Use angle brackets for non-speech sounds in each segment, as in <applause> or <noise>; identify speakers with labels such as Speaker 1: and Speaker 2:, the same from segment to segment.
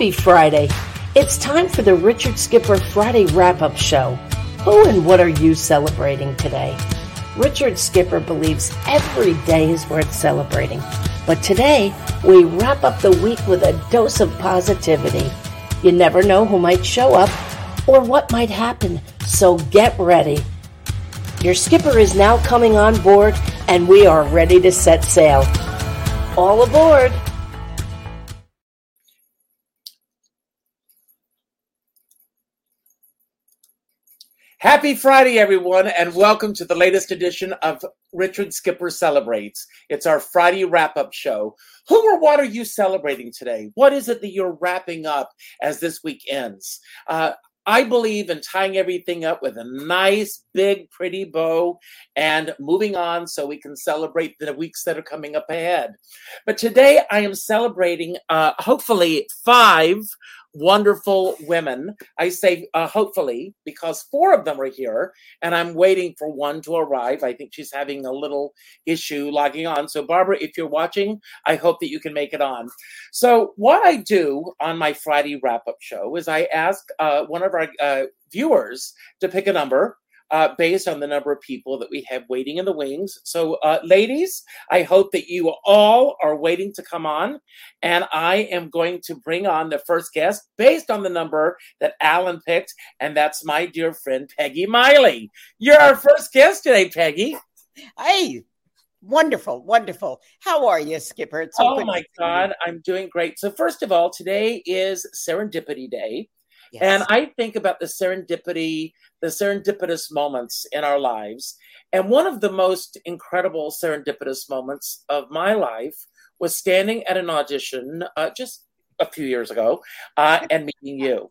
Speaker 1: Happy Friday. It's time for the Richard Skipper Friday wrap up show. Who and what are you celebrating today? Richard Skipper believes every day is worth celebrating. But today, we wrap up the week with a dose of positivity. You never know who might show up or what might happen, so get ready. Your skipper is now coming on board, and we are ready to set sail. All aboard!
Speaker 2: Happy Friday, everyone, and welcome to the latest edition of Richard Skipper Celebrates. It's our Friday wrap up show. Who or what are you celebrating today? What is it that you're wrapping up as this week ends? Uh, I believe in tying everything up with a nice, big, pretty bow and moving on so we can celebrate the weeks that are coming up ahead. But today I am celebrating, uh, hopefully, five wonderful women. I say uh, hopefully because four of them are here and I'm waiting for one to arrive. I think she's having a little issue logging on. So, Barbara, if you're watching, I hope that you can make it on. So, what I do on my Friday wrap up show is I ask uh, one of our uh, viewers to pick a number uh, based on the number of people that we have waiting in the wings. So, uh, ladies, I hope that you all are waiting to come on. And I am going to bring on the first guest based on the number that Alan picked. And that's my dear friend, Peggy Miley. You're our first guest today, Peggy.
Speaker 3: Hey, Wonderful, wonderful. How are you, Skipper?
Speaker 2: So oh my God, I'm doing great. So, first of all, today is Serendipity Day. Yes. And I think about the serendipity, the serendipitous moments in our lives. And one of the most incredible serendipitous moments of my life was standing at an audition uh, just a few years ago uh, <laughs> and meeting you.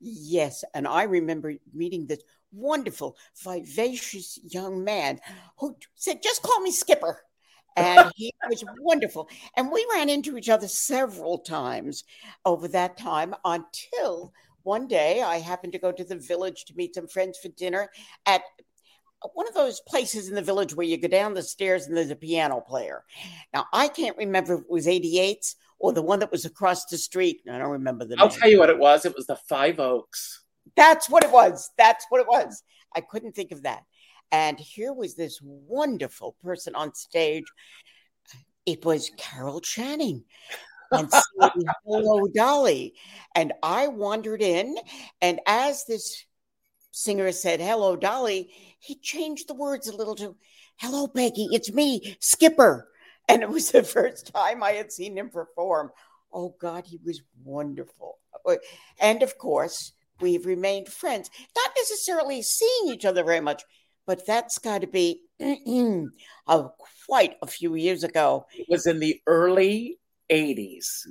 Speaker 3: Yes. And I remember meeting this wonderful, vivacious young man who said, just call me Skipper and <laughs> he was wonderful. And we ran into each other several times over that time until one day I happened to go to the village to meet some friends for dinner at one of those places in the village where you go down the stairs and there's a piano player. Now, I can't remember if it was 88's or the one that was across the street. I don't remember the
Speaker 2: I'll
Speaker 3: name.
Speaker 2: tell you what it was. It was the Five Oaks.
Speaker 3: That's what it was. That's what it was. I couldn't think of that. And here was this wonderful person on stage. It was Carol Channing and <laughs> Hello Dolly. And I wandered in, and as this singer said, Hello Dolly, he changed the words a little to Hello Peggy, it's me, Skipper. And it was <laughs> the first time I had seen him perform. Oh God, he was wonderful. Uh, and of course, we've remained friends, not necessarily seeing each other very much, but that's got to be uh, quite a few years ago.
Speaker 2: It was in the early 80s.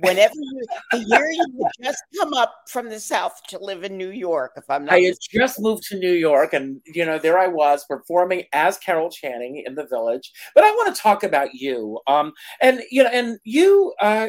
Speaker 3: Whenever you, the year you had just come up from the South to live in New York, if I'm not.
Speaker 2: I had just moved to New York, and you know, there I was performing as Carol Channing in the Village. But I want to talk about you, um, and you know, and you uh,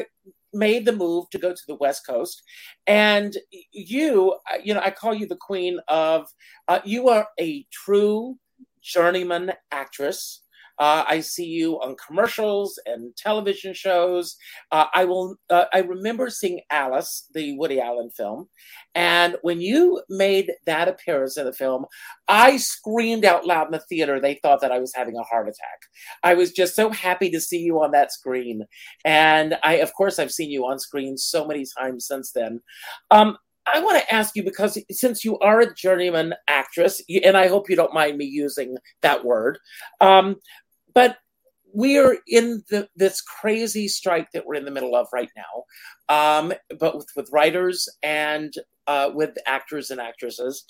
Speaker 2: made the move to go to the West Coast, and you, you know, I call you the queen of. Uh, you are a true journeyman actress. Uh, I see you on commercials and television shows. Uh, I will. Uh, I remember seeing Alice, the Woody Allen film, and when you made that appearance in the film, I screamed out loud in the theater. They thought that I was having a heart attack. I was just so happy to see you on that screen, and I, of course, I've seen you on screen so many times since then. Um, I want to ask you because since you are a journeyman actress, and I hope you don't mind me using that word, um, but we're in the, this crazy strike that we're in the middle of right now, um, but with, with writers and uh, with actors and actresses.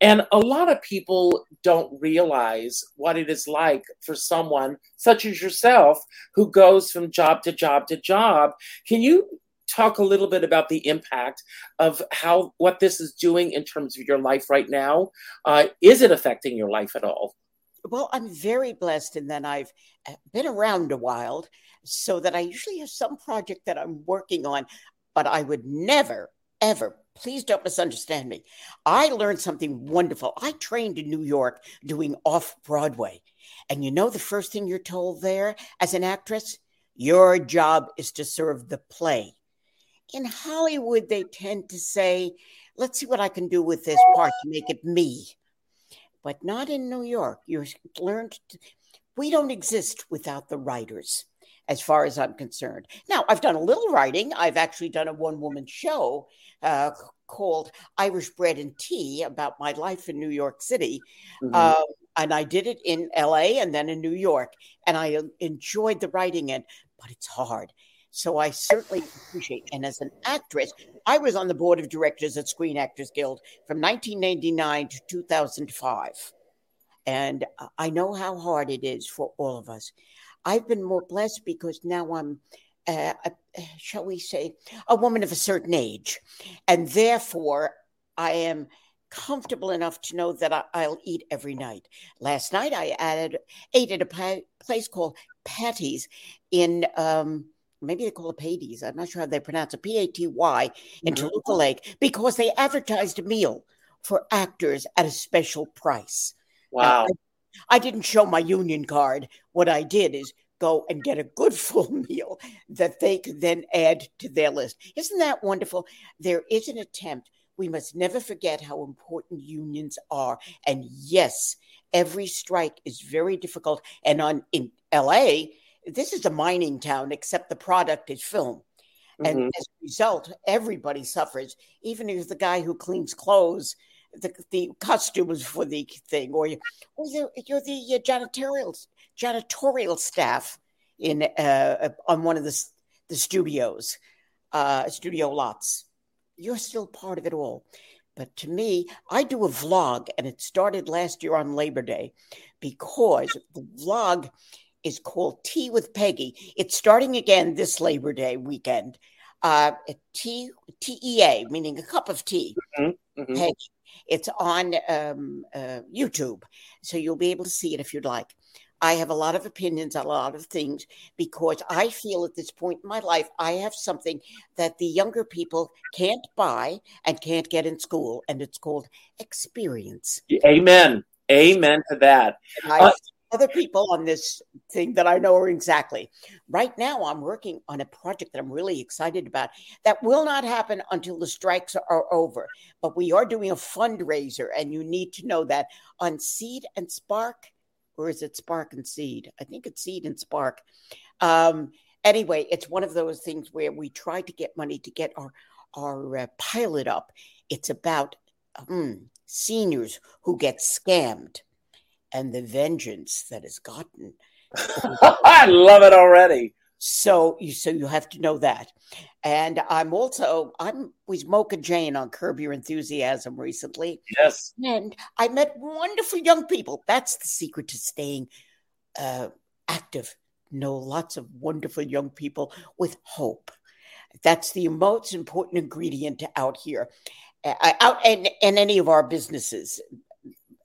Speaker 2: And a lot of people don't realize what it is like for someone such as yourself who goes from job to job to job. Can you talk a little bit about the impact of how what this is doing in terms of your life right now? Uh, is it affecting your life at all?
Speaker 3: Well, I'm very blessed in that I've uh, been around a while, so that I usually have some project that I'm working on, but I would never, ever, please don't misunderstand me. I learned something wonderful. I trained in New York doing off Broadway. And you know the first thing you're told there as an actress? Your job is to serve the play. in Hollywood, they tend to say, let's see what I can do with this part to make it me. But not in New York. You're learned, to, we don't exist without the writers, as far as I'm concerned. Now, I've done a little writing. I've actually done a one woman show uh, called Irish Bread and Tea about my life in New York City. Mm-hmm. Uh, and I did it in LA and then in New York. And I enjoyed the writing it, but it's hard. So I certainly appreciate. And as an actress, I was on the board of directors at Screen Actors Guild from 1999 to 2005. And I know how hard it is for all of us. I've been more blessed because now I'm, uh, a, shall we say, a woman of a certain age. And therefore, I am comfortable enough to know that I, will eat every night. Last night, I added, ate at a place called Patty's in. Um, maybe they call it Patty's. I'm not sure how they pronounce it. P A T Y in mm-hmm. Toluca Lake because they advertised a meal for actors at a special price.
Speaker 2: Wow. Now,
Speaker 3: I, I didn't show my union card. What I did is go and get a good <laughs> full meal that they could then add to their list. Isn't that wonderful? There is an attempt. We must never forget how important unions are. And yes, every strike is very difficult. And on in LA, this is a mining town, except the product is film. And mm-hmm. as a result, everybody suffers, even if the guy who cleans clothes, the, the costumes for the thing, or, you, or you're, you're the uh, janitorial janitorial staff in uh, on one of the the studios, uh, studio lots. You're still part of it all. But to me, I do a vlog, and it started last year on Labor Day because the vlog is called Tea with Peggy. It's starting again this Labor Day weekend. Uh, T T E A, meaning a cup of tea. Mm-hmm, mm-hmm. Peggy. It's on um, uh, YouTube, so you'll be able to see it if you'd like. I have a lot of opinions on a lot of things because I feel at this point in my life, I have something that the younger people can't buy and can't get in school, and it's called experience.
Speaker 2: Amen. Amen to that.
Speaker 3: Uh, other people on this thing that I know are exactly. Right now, I'm working on a project that I'm really excited about that will not happen until the strikes are over. But we are doing a fundraiser, and you need to know that on Seed and Spark or is it Spark and Seed? I think it's Seed and Spark. Um, anyway, it's one of those things where we try to get money to get our our uh, pilot up. It's about um, seniors who get scammed and the vengeance that is gotten. <laughs>
Speaker 2: I love it already.
Speaker 3: So you so you have to know that. And I'm also I'm was Mocha Jane on Curb Your Enthusiasm recently.
Speaker 2: Yes.
Speaker 3: And I met wonderful young people. That's the secret to staying uh, active. Know lots of wonderful young people with hope. That's the most important ingredient out here, uh, out in, in any of our businesses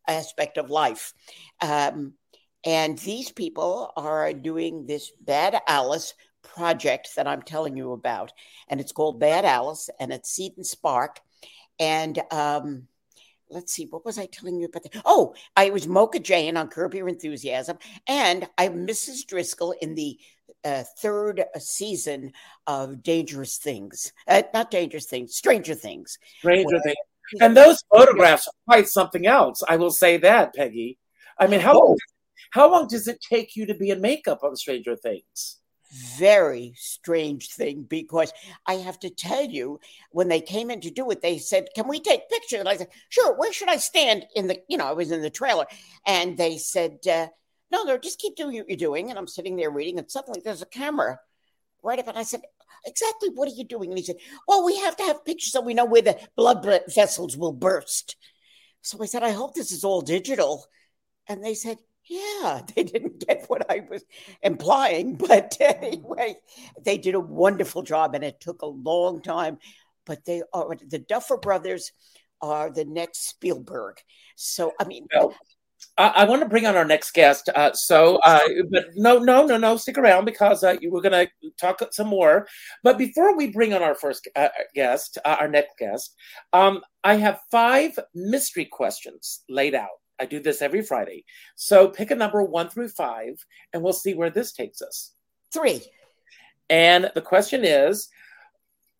Speaker 3: aspect of life. Um, and these people are doing this Bad Alice project that I'm telling you about. And it's called Bad Alice and it's Seed and Spark. And um, let's see, what was I telling you about? That? Oh, I was Mocha Jane on Curb Your Enthusiasm. And I'm Mrs. Driscoll in the uh, third season of Dangerous Things. Uh, not Dangerous Things, Stranger Things.
Speaker 2: Stranger Things. And those photographs are quite something else. I will say that, Peggy. I mean, how oh. How long does it take you to be in makeup on Stranger Things?
Speaker 3: Very strange thing because I have to tell you, when they came in to do it, they said, Can we take pictures? And I said, Sure, where should I stand in the, you know, I was in the trailer. And they said, uh, No, no, just keep doing what you're doing. And I'm sitting there reading, and suddenly there's a camera right up. And I said, Exactly what are you doing? And he said, Well, we have to have pictures so we know where the blood vessels will burst. So I said, I hope this is all digital. And they said, yeah, <laughs> they didn't get what I was implying, <laughs> but mm-hmm. anyway, they did a wonderful job, and it took a long time. But they are the Duffer Brothers are the next Spielberg. So I mean, well,
Speaker 2: I, I, want to bring on our next guest. Uh, so, uh, but no, no, no, no, stick around because uh, we're going to talk some more. But before we bring on our first uh, guest, uh, our next guest, um, I have five mystery questions laid out. I do this every Friday. So pick a number one through five, and we'll see where this takes us.
Speaker 3: Three.
Speaker 2: And the question is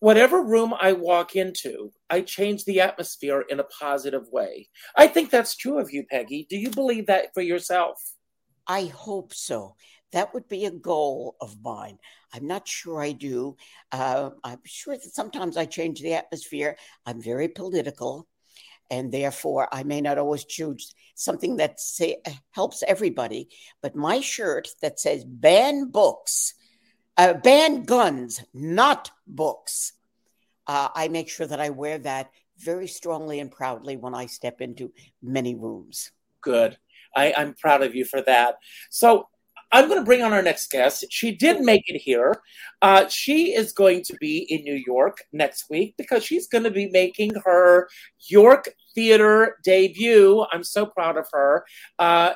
Speaker 2: whatever room I walk into, I change the atmosphere in a positive way. I think that's true of you, Peggy. Do you believe that for yourself?
Speaker 3: I hope so. That would be a goal of mine. I'm not sure I do. Uh, I'm sure that sometimes I change the atmosphere. I'm very political, and therefore I may not always choose something that say, helps everybody. But my shirt that says ban books, uh, ban guns, not books, uh, I make sure that I wear that very strongly and proudly when I step into many rooms.
Speaker 2: Good. I, I'm proud of you for that. So I'm going to bring on our next guest. She did make it here. Uh, she is going to be in New York next week because she's going to be making her York Theater debut. I'm so proud of her. Uh,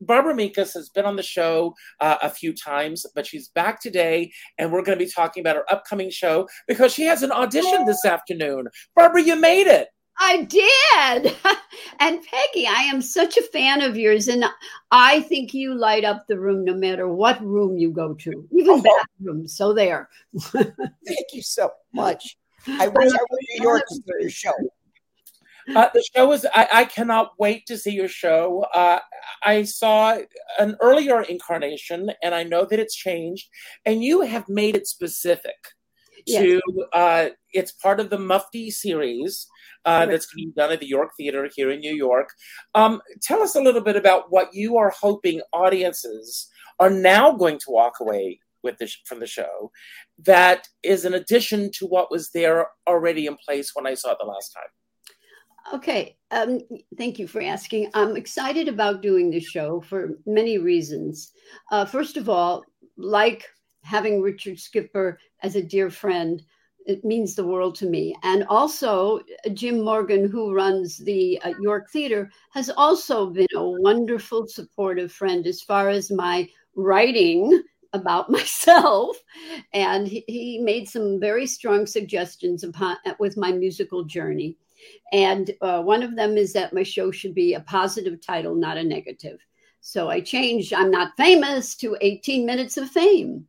Speaker 2: Barbara Minkus has been on the show uh, a few times, but she's back today, and we're going to be talking about her upcoming show because she has an audition this afternoon. Barbara, you made it.
Speaker 4: I did. <laughs> and Peggy, I am such a fan of yours. And I think you light up the room no matter what room you go to, even oh. bathrooms. So there. <laughs>
Speaker 3: Thank you so much. I wish I was in New York to your show.
Speaker 2: Uh, the show is, I, I, cannot wait to see your show. Uh, I saw an earlier incarnation and I know that it's changed, and you have made it specific yes. to, uh, it's part of the Mufti series uh, that's being done at the York Theater here in New York. Um, tell us a little bit about what you are hoping audiences are now going to walk away with this from the show that is an addition to what was there already in place when I saw it the last time.
Speaker 4: Okay, um, thank you for asking. I'm excited about doing the show for many reasons. Uh, first of all, like having Richard Skipper as a dear friend, it means the world to me. And also, Jim Morgan, who runs the uh, York Theater, has also been a wonderful, supportive friend as far as my writing about <laughs> myself. And he, he made some very strong suggestions upon, with my musical journey. And uh, one of them is that my show should be a positive title, not a negative. So I changed I'm Not Famous to 18 Minutes of Fame,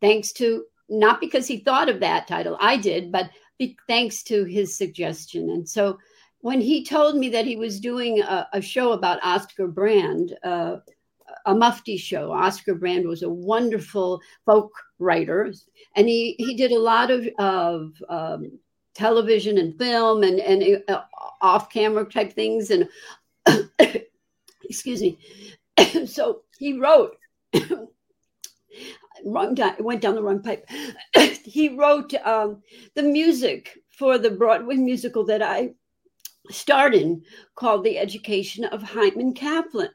Speaker 4: thanks to not because he thought of that title, I did, but be, thanks to his suggestion. And so when he told me that he was doing a, a show about Oscar Brand, uh, a Mufti show, Oscar Brand was a wonderful folk writer, and he, he did a lot of, of um, television and film and, and uh, off camera type things. And <coughs> excuse me. <coughs> so he wrote <coughs> wrong down, went down the wrong pipe. he wrote um, the music for the Broadway musical that I starred in called The Education of Hyman Kaplan.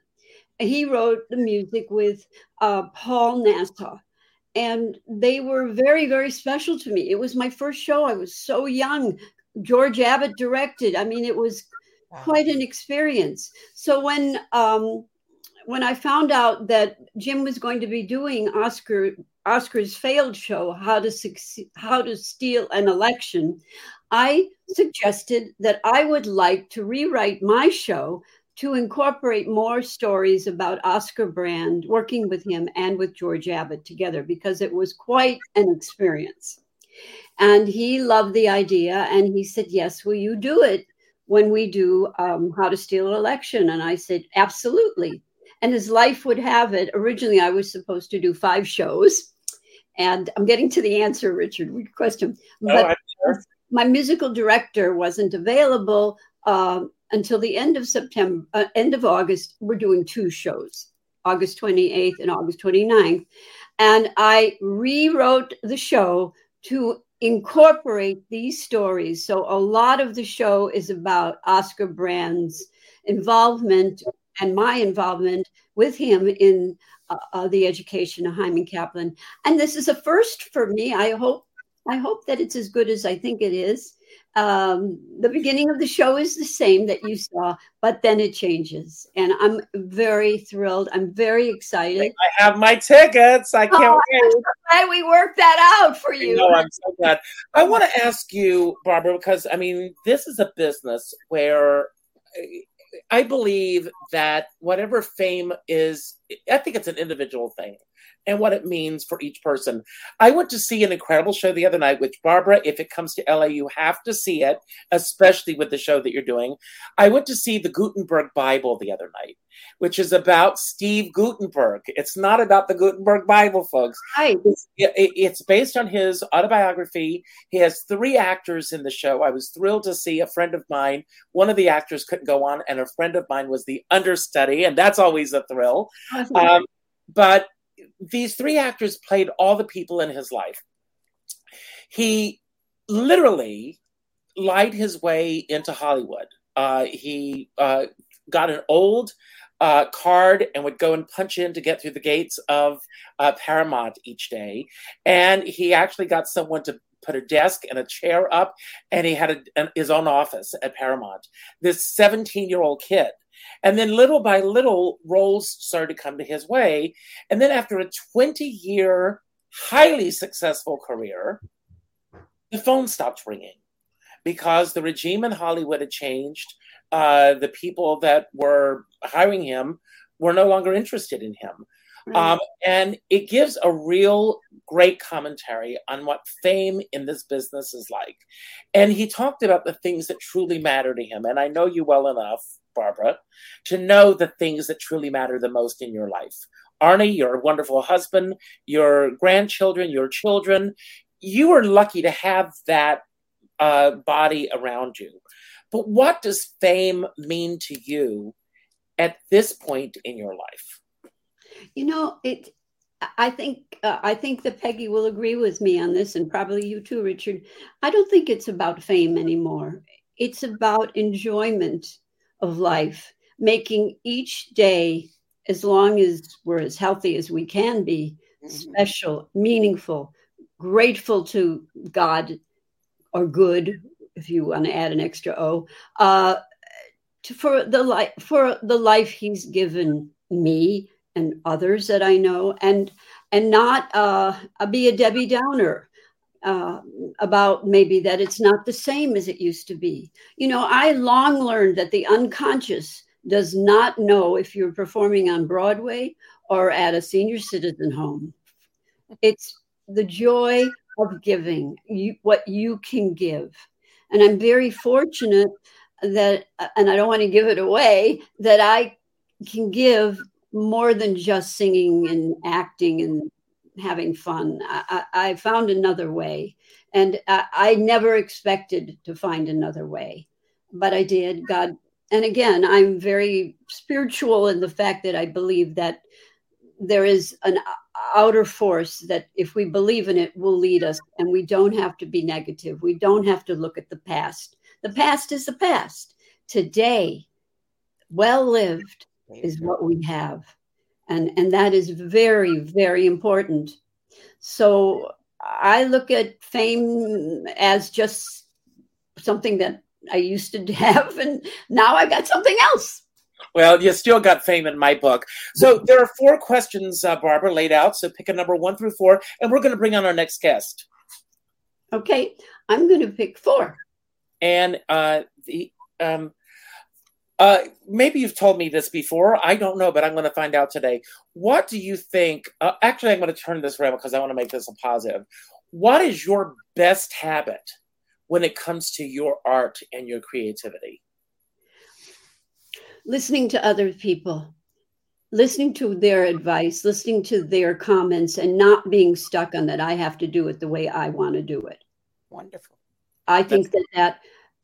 Speaker 4: He wrote the music with uh, Paul Nassau. And they were very, very special to me. It was my first show. I was so young. George Abbott directed. I mean, it was quite an experience. So when um, when I found out that Jim was going to be doing Oscar Oscar's failed show, How to Succeed, How to Steal an Election, I suggested that I would like to rewrite my show to incorporate more stories about Oscar Brand, working with him and with George Abbott together, because it was quite an experience. And he loved the idea and he said, Yes, will you do it when we do um, How to Steal an Election? And I said, Absolutely. And as life would have it, originally I was supposed to do five shows. And I'm getting to the answer, Richard, we question. Oh, but sure. my musical director wasn't available uh, until the end of September, uh, end of August. We're doing two shows, August 28th and August 29th. And I rewrote the show to incorporate these stories. So a lot of the show is about Oscar Brand's involvement and my involvement with him in uh, uh, the education of Hyman Kaplan. And this is a first for me. I hope I hope that it's as good as I think it is. Um, the beginning of the show is the same that you saw, but then it changes, and I'm very thrilled. I'm very excited.
Speaker 2: I have my tickets. I can't oh, wait.
Speaker 4: glad we worked that out for you.
Speaker 2: No, I'm so glad. I want to ask you, Barbara, because I mean, this is a business where I believe that whatever fame is, I think it's an individual thing. And what it means for each person. I went to see an incredible show the other night, which Barbara, if it comes to LA, you have to see it, especially with the show that you're doing. I went to see the Guttenberg Bible the other night, which is about Steve Guttenberg. It's not about the Gutenberg Bible, folks.
Speaker 4: Right.
Speaker 2: It's, it, it's based on his autobiography. He has three actors in the show. I was thrilled to see a friend of mine. One of the actors couldn't go on, and a friend of mine was the understudy, and that's always a thrill. Um, but these three actors played all the people in his life. He literally lied his way into Hollywood. Uh, he uh, got an old uh, card and would go and punch in to get through the gates of uh, Paramount each day. And he actually got someone to put a desk and a chair up, and he had a, an, his own office at Paramount. This 17 year old kid and then little by little, roles started to come to his way. And then after a 20 year, highly successful career, the phone stopped ringing because the regime in Hollywood had changed. Uh, the people that were hiring him were no longer interested in him. Um, and it gives a real great commentary on what fame in this business is like. And he talked about the things that truly matter to him. And I know you well enough Barbara, to know the things that truly matter the most in your life. Arnie, your wonderful husband, your grandchildren, your children, you are lucky to have that uh, body around you. But what does fame mean to you at this point in your life?
Speaker 4: You know, it. I think uh, I think that Peggy will agree with me on this, and probably you too, Richard. I don't think it's about fame anymore. It's about enjoyment of life, making each day, as long as we're as healthy as we can be, mm-hmm. special, meaningful, grateful to God or good, if you want to add an extra O, uh, to, for the life for the life He's given me and others that I know, and and not uh, be a Debbie Downer uh, about maybe that it's not the same as it used to be. You know, I long learned that the unconscious does not know if you're performing on Broadway or at a senior citizen home. It's the joy of giving, you, what you can give. And I'm very fortunate that, and I don't want to give it away, that I can give more than just singing and acting and having fun. I, I found another way, and I, I, never expected to find another way, but I did. God, and again, I'm very spiritual in the fact that I believe that there is an outer force that, if we believe in it, will lead us, and we don't have to be negative. We don't have to look at the past. The past is the past. Today, well lived, is what we have and and that is very very important. So i look at fame as just something that i used to <laughs> have and now I've got something else.
Speaker 2: Well you still got fame in my book. So there are four questions uh, barbara laid out. So pick a number one through four and we're going to bring on our next guest.
Speaker 4: Okay i'm going to pick four.
Speaker 2: And uh, the um, uh, maybe you've told me this before. I don't know, but I'm going to find out today. What do you think? Uh, actually, I'm going to turn this around because I want to make this a positive. What is your best habit when it comes to your art and your creativity?
Speaker 4: Listening to other people, listening to their advice, listening to their comments, and not being stuck on that I have to do it the way I want to do it.
Speaker 3: Wonderful.
Speaker 4: I think That's- that that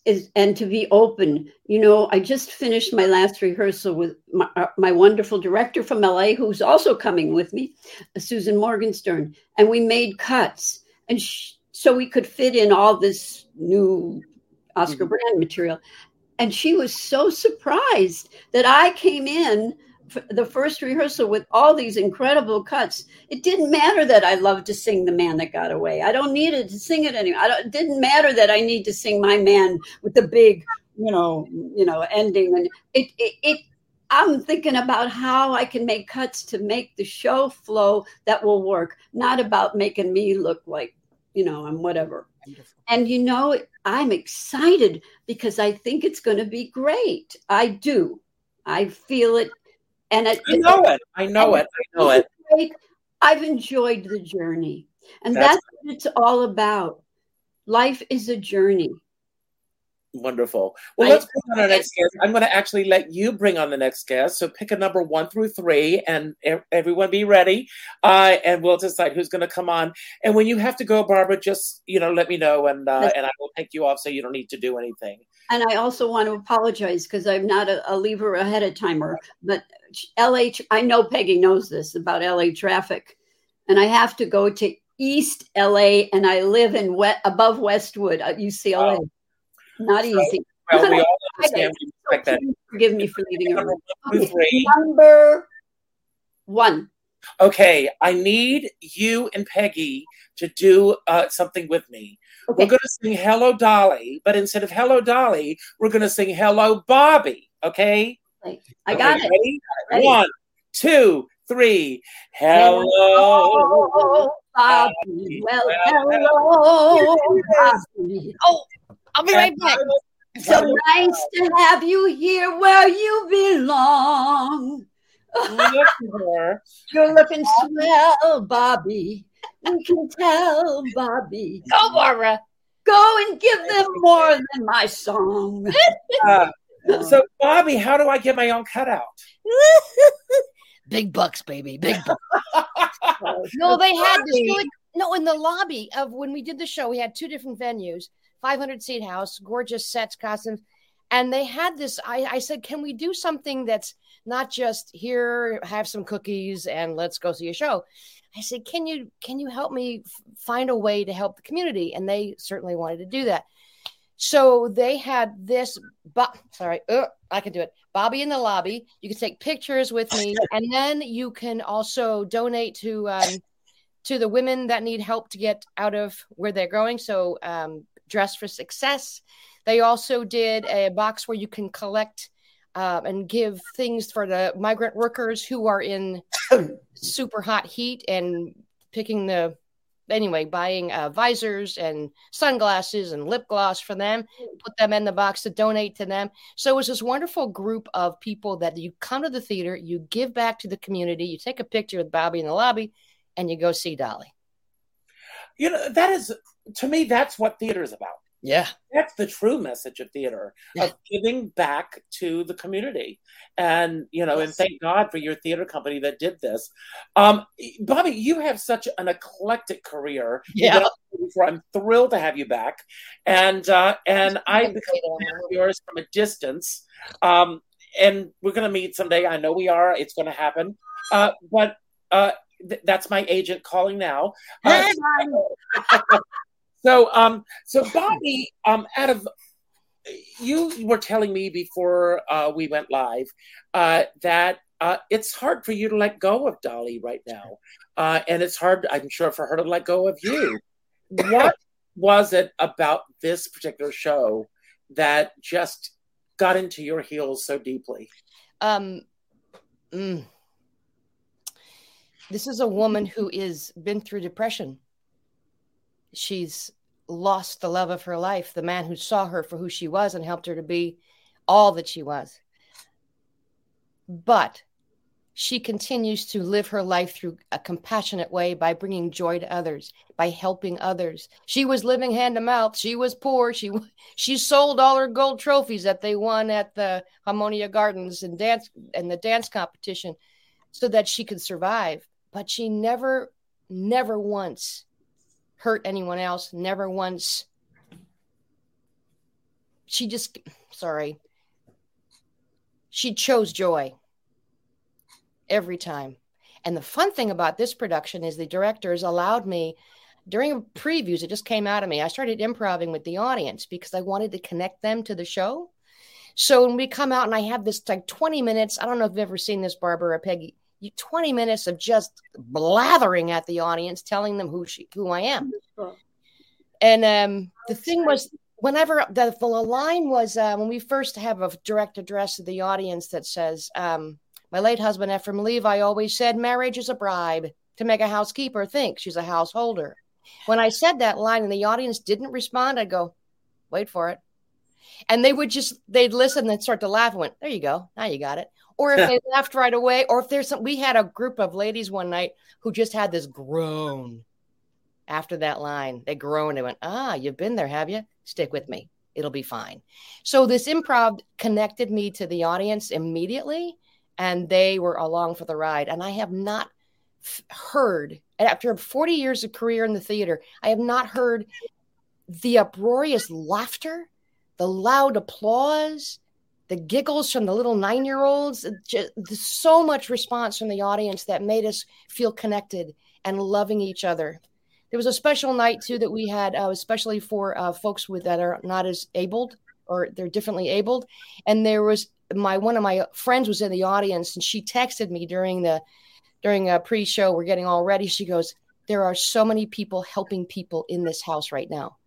Speaker 4: is and to be open. You know i just finished my last rehearsal with my, uh, my wonderful director from la who's also coming with me susan morgenstern and we made cuts. And sh- so we could fit in all this new oscar mm-hmm. brand material. And she was so surprised that i came in the first rehearsal with all these incredible cuts. It didn't matter that I loved to sing "The Man That Got Away." I don't need it to sing it anymore. it didn't matter that I need to sing "My Man" with the big, you know, you know, ending. And it, it, it I'm thinking about how I can make cuts to make the show flow that will work, not about making me look like, you know, I'm whatever. And you know, I'm excited because I think it's going to be great. I do. I feel it
Speaker 2: and it, I know it. I know it. I know it.
Speaker 4: I've enjoyed the journey. And that's, that's what it's all about. Life is a journey.
Speaker 2: Wonderful. Well, let's bring on our next guest. I'm going to actually let you bring on the next guest. So pick a number one through three, and everyone be ready. Uh, and we'll decide who's going to come on. And when you have to go, Barbara, just you know, let me know, and uh, and I will take you off, so you don't need to do anything.
Speaker 4: And I also want to apologize because I'm not a, a lever ahead of timer, but LA. I know Peggy knows this about LA traffic, and I have to go to East LA, and I live in wet above Westwood, UCLA. Oh. Not so, easy.
Speaker 2: Well, we <laughs> all understand.
Speaker 4: we that. Forgive me for leaving. <laughs> Okay. Number one.
Speaker 2: Okay, I need you and Peggy to do uh, something with me. Okay. We're going to sing Hello Dolly, but instead of Hello Dolly, we're going to sing Hello Bobbi. Okay?
Speaker 4: I got
Speaker 2: okay, it. Ready? One, two, three. Hello, hello
Speaker 4: Bobbi. Well, hello, Bobbi. Oh, I'll be right back. So nice to have you here where you belong. <laughs> You're looking swell, Bobbi. We can tell, Bobbi.
Speaker 5: Go, Barbara.
Speaker 4: Go and give them more than my song. <laughs>
Speaker 2: Uh, so, Bobbi, how do I get my own cutout? <laughs>
Speaker 5: Big bucks, baby. Big bucks. <laughs> no, they had this really, no in the lobby of when we did the show. We had two different venues 500 seat house, gorgeous sets, costumes. And they had this. I, I said, can we do something that's not just here, have some cookies and let's go see a show? I said, can you can you help me f- find a way to help the community? And they certainly wanted to do that. So they had this, but sorry, uh, I can do it. Bobbi in the lobby. You can take pictures with me, <laughs> and then you can also donate to um, to the women that need help to get out of where they're going. So um, Dress for Success. They also did a box where you can collect uh, and give things for the migrant workers who are in <coughs> super hot heat and picking the anyway buying uh, visors and sunglasses and lip gloss for them put them in the box to donate to them so it was this wonderful group of people that you come to the theater you give back to the community you take a picture with bobbi in the lobby and you go see dolly
Speaker 2: you know that is to me, that's what theater is about.
Speaker 5: Yeah.
Speaker 2: That's the true message of theater, yeah. of giving back to the community. And, you know, yes. and thank God for your theater company that did this. Um, Bobbi, you have such an eclectic career.
Speaker 5: Yeah.
Speaker 2: I'm thrilled to have you back. And uh, and I become yours from a distance. Um, and we're going to meet someday. I know we are. It's going to happen. Uh, but uh, th- that's my agent calling now. Uh, <laughs> So, um, so Bobbi, um, out of you were telling me before uh, we went live uh, that uh, it's hard for you to let go of Dolly right now, uh, and it's hard, I'm sure, for her to let go of you. What was it about this particular show that just got into your heels so deeply? Um,
Speaker 5: mm, this is a woman who is been through depression she's lost the love of her life, the man who saw her for who she was and helped her to be all that she was. But she continues to live her life through a compassionate way by bringing joy to others, by helping others. She was living hand to mouth. She was poor. She she sold all her gold trophies that they won at the Harmonia Gardens and dance and the dance competition so that she could survive. But she never, never once hurt anyone else, never once. She just, sorry. She chose joy every time. And the fun thing about this production is the directors allowed me during previews, it just came out of me. I started improvising with the audience because I wanted to connect them to the show. So when we come out and I have this like 20 minutes, I don't know if you've ever seen this, Barbara Peggy. 20 minutes of just blathering at the audience, telling them who she, who I am. And um, the thing was, whenever the, the line was uh, when we first have a direct address to the audience that says, um, "My late husband Ephraim Levi I always said marriage is a bribe to make a housekeeper think she's a householder." When I said that line and the audience didn't respond, I'd go, "Wait for it," and they would just they'd listen and start to laugh and went, "There you go, now you got it." Or if <laughs> they left right away, or if there's some. We had a group of ladies one night who just had this groan after that line. They groaned and went, Ah, you've been there, have you? Stick with me. It'll be fine. So this improv connected me to the audience immediately, and they were along for the ride. And I have not f- heard, after 40 years of career in the theater, I have not heard the uproarious laughter, the loud applause, the giggles from the little nine year olds. So much response from the audience that made us feel connected and loving each other. There was a special night too that we had, uh, especially for uh, folks with that are not as abled or they're differently abled. And there was my one of my friends was in the audience, and she texted me during the during a pre-show. We're getting all ready. She goes, "There are so many people helping people in this house right now."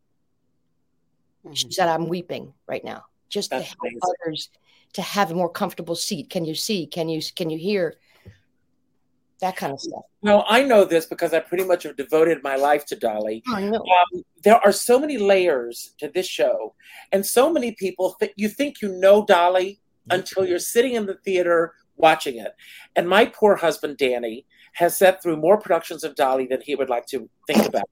Speaker 5: Mm-hmm. She said, "I'm weeping right now, just That's to help amazing. others to have a more comfortable seat. Can you see? Can you can you hear?" that kind of stuff.
Speaker 2: Well, I know this because I pretty much have devoted my life to Dolly. Oh, I know. Um, there are so many layers to this show, and so many people think you think you know Dolly until you're sitting in the theater watching it. And my poor husband Danny has sat through more productions of Dolly than he would like to think about.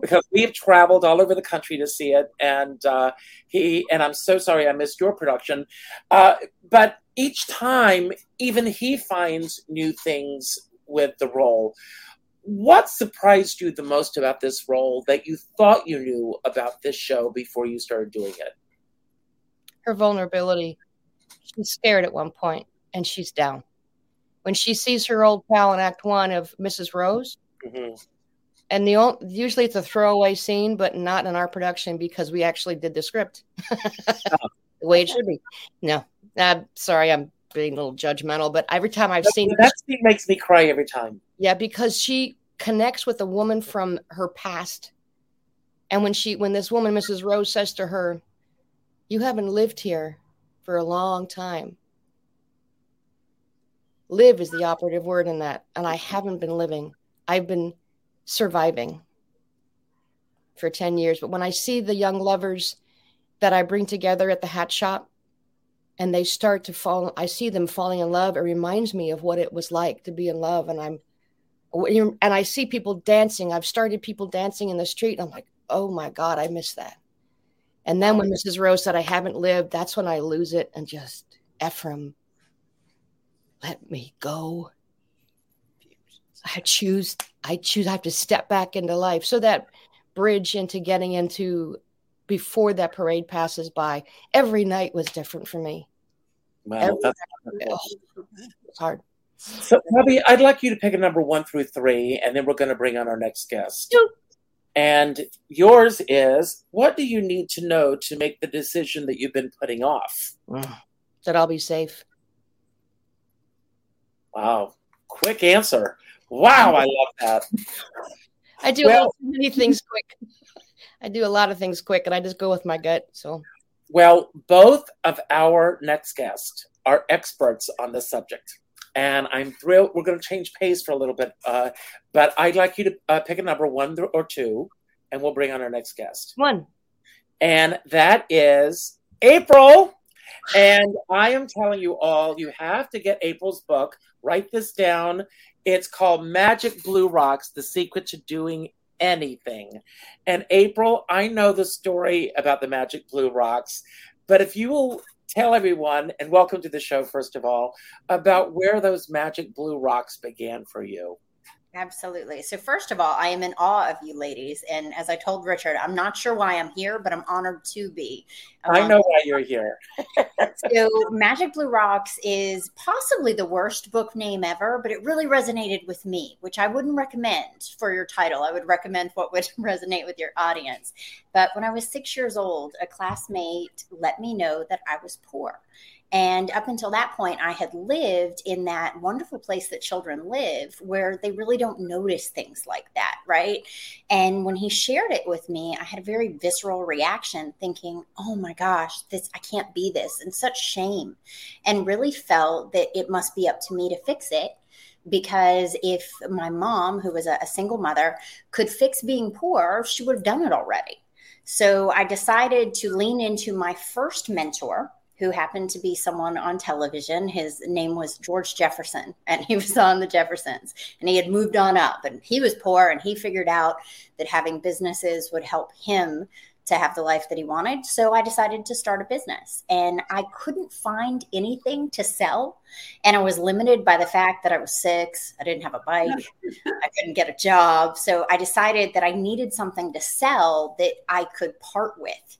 Speaker 2: Because we've traveled all over the country to see it, and uh, he and I'm so sorry I missed your production, uh, but each time, even he finds new things with the role. What surprised you the most about this role that you thought you knew about this show before you started doing it?
Speaker 5: Her vulnerability. She's scared at one point and she's down. When she sees her old pal in Act One of Mrs. Rose, mm-hmm. And the only, usually it's a throwaway scene, but not in our production because we actually did the script oh. <laughs> the way it should be. No, I'm sorry, I'm being a little judgmental, but every time I've seen
Speaker 2: that scene makes me cry every time.
Speaker 5: Yeah, because she connects with a woman from her past. And when she when this woman, Mrs. Rose, says to her, You haven't lived here for a long time. Live is the operative word in that. And I haven't been living. I've been surviving for 10 years. But when I see the young lovers that I bring together at the hat shop, and they start to fall i see them falling in love it reminds me of what it was like to be in love. And i'm and i see people dancing. I've started people dancing in the street. I'm like oh my god i miss that. And then when mrs rose said i haven't lived that's when i lose it and just ephraim let me go. I choose i choose i have to step back into life so that bridge into getting into before that parade passes by every night was different for me
Speaker 2: Wow, that's it's hard. So, Bobbi, I'd like you to pick a number one through three, and then we're going to bring on our next guest. And yours is what do you need to know to make the decision that you've been putting off? Mm.
Speaker 5: That I'll be safe.
Speaker 2: Wow. Quick answer. Wow, I love that. <laughs>
Speaker 5: I do well, many things quick. <laughs> I do a lot of things quick and I just go with my gut. So
Speaker 2: well, both of our next guests are experts on the subject. And I'm thrilled. We're going to change pace for a little bit, uh, but I'd like you to uh, pick a number one or two, and we'll bring on our next guest.
Speaker 5: One.
Speaker 2: And that is April. And I am telling you all, you have to get April's book. Write this down. It's called Magic Blue Rocks The Secret to Doing anything. And April, I know the story about the magic blue rocks, but if you will tell everyone, and welcome to the show, first of all, about where those magic blue rocks began for you.
Speaker 6: Absolutely. So, first of all, I am in awe of you ladies. And as I told Richard, I'm not sure why I'm here, but I'm honored to be.
Speaker 2: Um, I know why you're here. <laughs>
Speaker 6: so, Magic Blue Rocks is possibly the worst book name ever, but it really resonated with me, which I wouldn't recommend for your title. I would recommend what would <laughs> resonate with your audience. But when I was six years old, a classmate let me know that I was poor. And up until that point, I had lived in that wonderful place that children live where they really don't notice things like that, right? And when he shared it with me, I had a very visceral reaction thinking, oh my gosh, this, I can't be this, and such shame. And really felt that it must be up to me to fix it because if my mom, who was a, single mother, could fix being poor, she would have done it already. So I decided to lean into my first mentor who happened to be someone on television. His name was George Jefferson, and he <laughs> was on the Jeffersons. And he had moved on up, and he was poor, and he figured out that having businesses would help him to have the life that he wanted. So I decided to start a business and I couldn't find anything to sell. And I was limited by the fact that I was six, I didn't have a bike, <laughs> I couldn't get a job. So I decided that I needed something to sell that I could part with.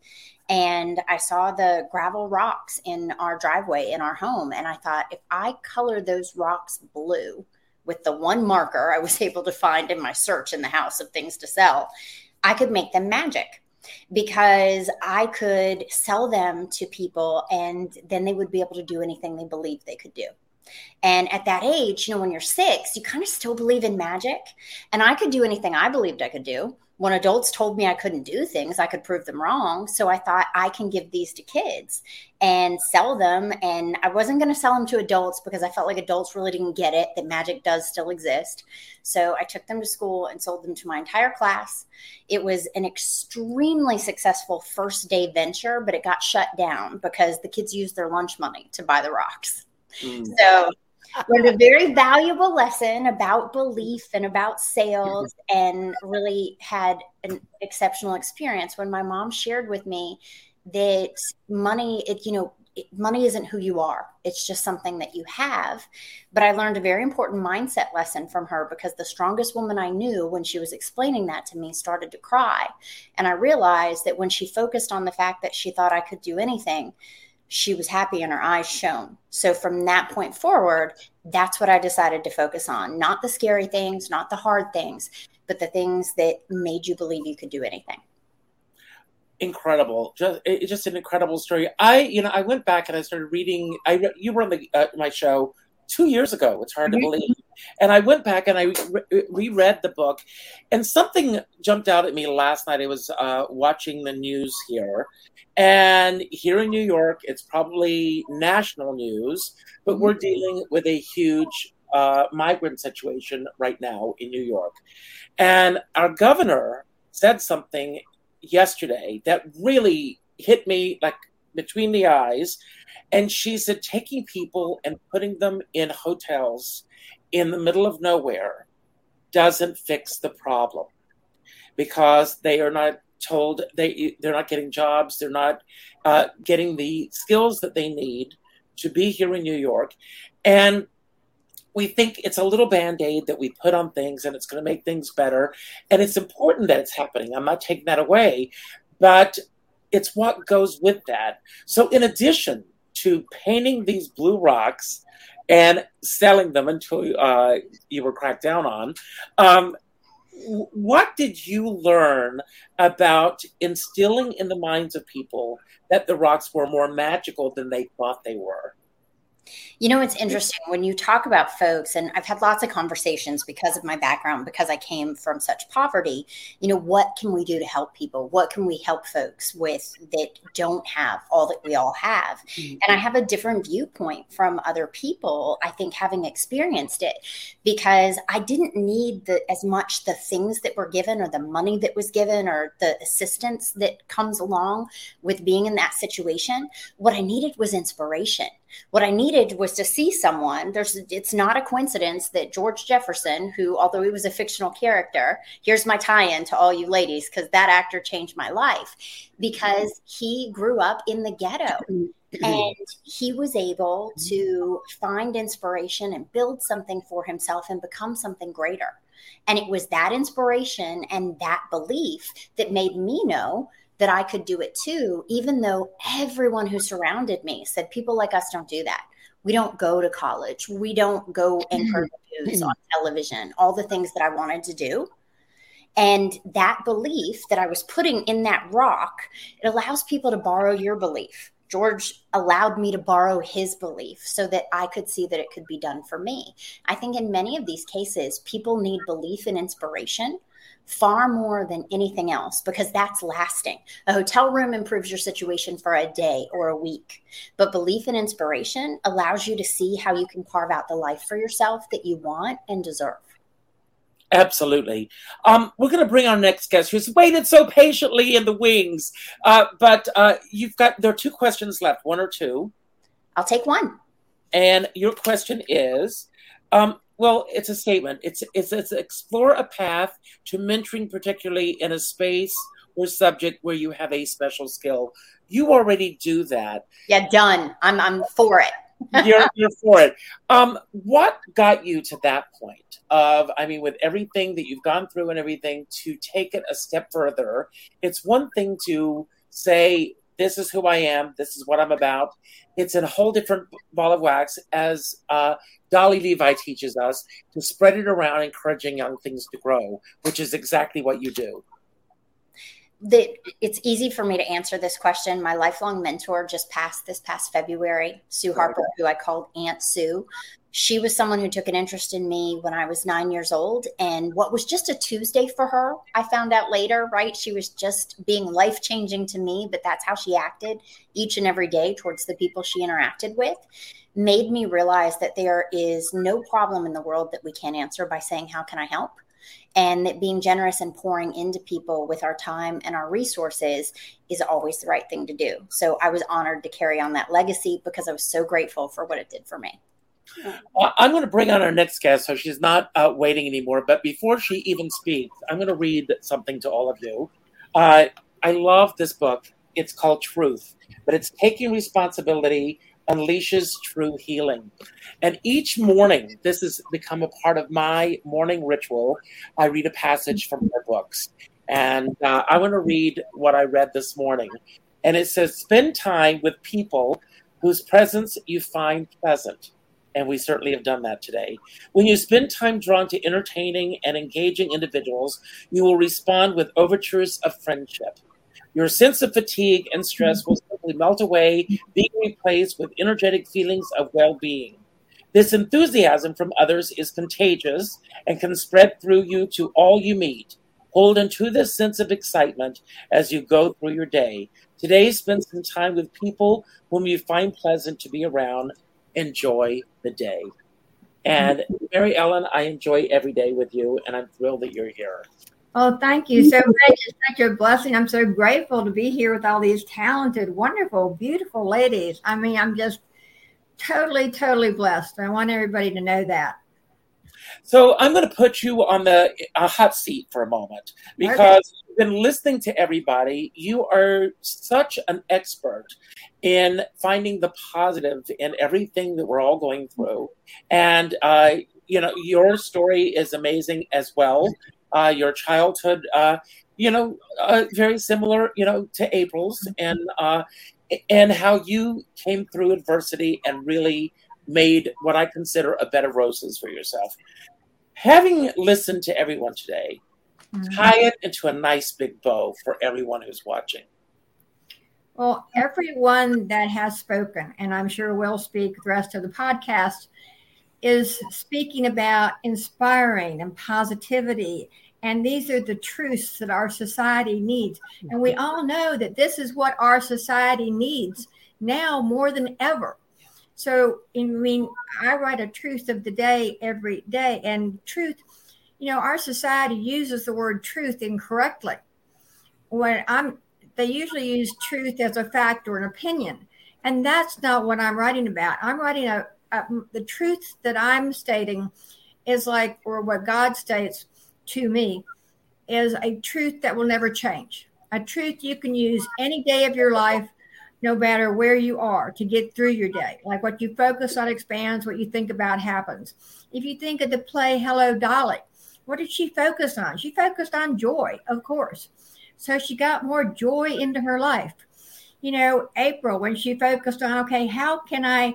Speaker 6: And I saw the gravel rocks in our driveway in our home. And I thought, if I color those rocks blue with the one marker I was <laughs> able to find in my search in the house of things to sell, I could make them magic because I could sell them to people and then they would be able to do anything they believed they could do. And at that age, you know, when you're six, you kind of still believe in magic. And I could do anything I believed I could do when adults told me I couldn't do things, I could prove them wrong. So I thought I can give these to kids and sell them. And I wasn't going to sell them to adults because I felt like adults really didn't get it that magic does still exist. So I took them to school and sold them to my entire class. It was an extremely successful first day venture, but it got shut down because the kids used their lunch money to buy the rocks. Mm. So learned a very valuable lesson about belief and about sales mm-hmm. and really had an exceptional experience. When my mom shared with me that money it you know money isn't who you are. It's just something that you have. But i learned a very important mindset lesson from her because the strongest woman i knew when she was explaining that to me started to cry. And i realized that when she focused on the fact that she thought i could do anything she was happy and her eyes shone. So from that point forward, that's what I decided to focus on. Not the scary things, not the hard things, but the things that made you believe you could do anything.
Speaker 2: Incredible, just it's just an incredible story. I, you know, I went back and I started reading. I you were on the uh, my show two years ago. It's hard to believe. And I went back and I re- reread the book, and something jumped out at me last night. I was uh, watching the news here, and here in New York, it's probably national news, but we're mm-hmm. dealing with a huge uh, migrant situation right now in New York. And our governor said something yesterday that really hit me like between the eyes. And she said, taking people and putting them in hotels in the middle of nowhere doesn't fix the problem because they are not told they they're not getting jobs, they're not uh, getting the skills that they need to be here in New York, and we think it's a little band aid that we put on things and it's going to make things better. And it's important that it's happening. I'm not taking that away, but it's what goes with that. So, in addition to painting these blue rocks and selling them until uh, you were cracked down on, um, what did you learn about instilling in the minds of people that the rocks were more magical than they thought they were?
Speaker 6: You know, it's interesting when you talk about folks, and I've had lots of conversations because of my background, because I came from such poverty. You know, what can we do to help people? What can we help folks with that don't have all that we all have? Mm-hmm. And I have a different viewpoint from other people, I think, having experienced it, because I didn't need the, as much the things that were given or the money that was given or the assistance that comes along with being in that situation. What I needed was inspiration. What I needed was to see someone. There's it's not a coincidence that George Jefferson, who although he was a fictional character, here's my tie-in to all you ladies because that actor changed my life because he grew up in the ghetto <clears throat> and he was able to find inspiration and build something for himself and become something greater. And it was that inspiration and that belief that made me know that I could do it too, even though everyone who surrounded me said people like us don't do that. We don't go to college. We don't go anchor mm-hmm. the news on mm-hmm. television, all the things that I wanted to do. And that belief that I was putting in that rock, it allows people to borrow your belief. George allowed me to borrow his belief so that I could see that it could be done for me. I think in many of these cases, people need belief and inspiration far more than anything else because that's lasting. A hotel room improves your situation for a day or a week, but belief and inspiration allows you to see how you can carve out the life for yourself that you want and deserve.
Speaker 2: Absolutely. Um, we're going to bring our next guest who's waited so patiently in the wings. Uh, but uh, you've got, there are two questions left, one or two.
Speaker 6: I'll take one.
Speaker 2: And your question is um, well, it's a statement. It's, it's, it's explore a path to mentoring, particularly in a space or subject where you have a special skill. You already do that.
Speaker 6: Yeah, done. I'm, I'm for it <laughs>
Speaker 2: you're, you're for it. Um, what got you to that point of, I mean, with everything that you've gone through and everything, to take it a step further? It's one thing to say, this is who I am, this is what I'm about. It's in a whole different ball of wax, as uh, Dolly Levi teaches us, to spread it around, encouraging young things to grow, which is exactly what you do
Speaker 6: that it's easy for me to answer this question. My lifelong mentor just passed this past February, Sue Harper, who I called Aunt Sue. She was someone who took an interest in me when I was nine years old. And what was just a Tuesday for her, I found out later, right? She was just being life changing to me, but that's how she acted each and every day towards the people she interacted with. Made me realize that there is no problem in the world that we can't answer by saying, How can I help? and that being generous and pouring into people with our time and our resources is always the right thing to do. So I was honored to carry on that legacy because I was so grateful for what it did for me.
Speaker 2: I'm going to bring on our next guest, so she's not uh, waiting anymore. But before she even speaks, I'm going to read something to all of you. Uh, I love this book. It's called Truth, but it's taking responsibility unleashes true healing. And each morning, this has become a part of my morning ritual. I read a passage from her books. And uh, I want to read what I read this morning. And it says, Spend time with people whose presence you find pleasant. And we certainly have done that today. When you spend time drawn to entertaining and engaging individuals, you will respond with overtures of friendship. Your sense of fatigue and stress will simply melt away, being replaced with energetic feelings of well being. This enthusiasm from others is contagious and can spread through you to all you meet. Hold into this sense of excitement as you go through your day. Today, spend some time with people whom you find pleasant to be around. Enjoy the day. And Mary Ellen, I enjoy every day with you, and I'm thrilled that you're here.
Speaker 7: Oh, thank you so much. It's such a blessing. I'm so grateful to be here with all these talented, wonderful, beautiful ladies. I mean, I'm just totally, totally blessed. I want everybody to know that.
Speaker 2: So I'm going to put you on the a hot seat for a moment because been listening to everybody. You are such an expert in finding the positive in everything that we're all going through, and uh, you know your story is amazing as well uh, your childhood, uh, you know, uh, very similar, you know, to April's, and uh, and how you came through adversity and really made what I consider a bed of roses for yourself. Having listened to everyone today, mm-hmm. tie it into a nice big bow for everyone who's watching.
Speaker 7: Well, everyone that has spoken, and I'm sure will speak the rest of the podcast, is speaking about inspiring and positivity. And these are the truths that our society needs. And we all know that this is what our society needs now more than ever. So, I mean, I write a truth of the day every day. And truth, you know, our society uses the word truth incorrectly. When I'm, they usually use truth as a fact or an opinion. And that's not what I'm writing about. I'm writing a, uh, the truth that I'm stating is like, or what God states to me, is a truth that will never change. A truth you can use any day of your life, no matter where you are, to get through your day. Like what you focus on expands, what you think about happens. If you think of the play Hello Dolly, what did she focus on? She focused on joy, of course. So she got more joy into her life. You know, April, when she focused on, okay, how can I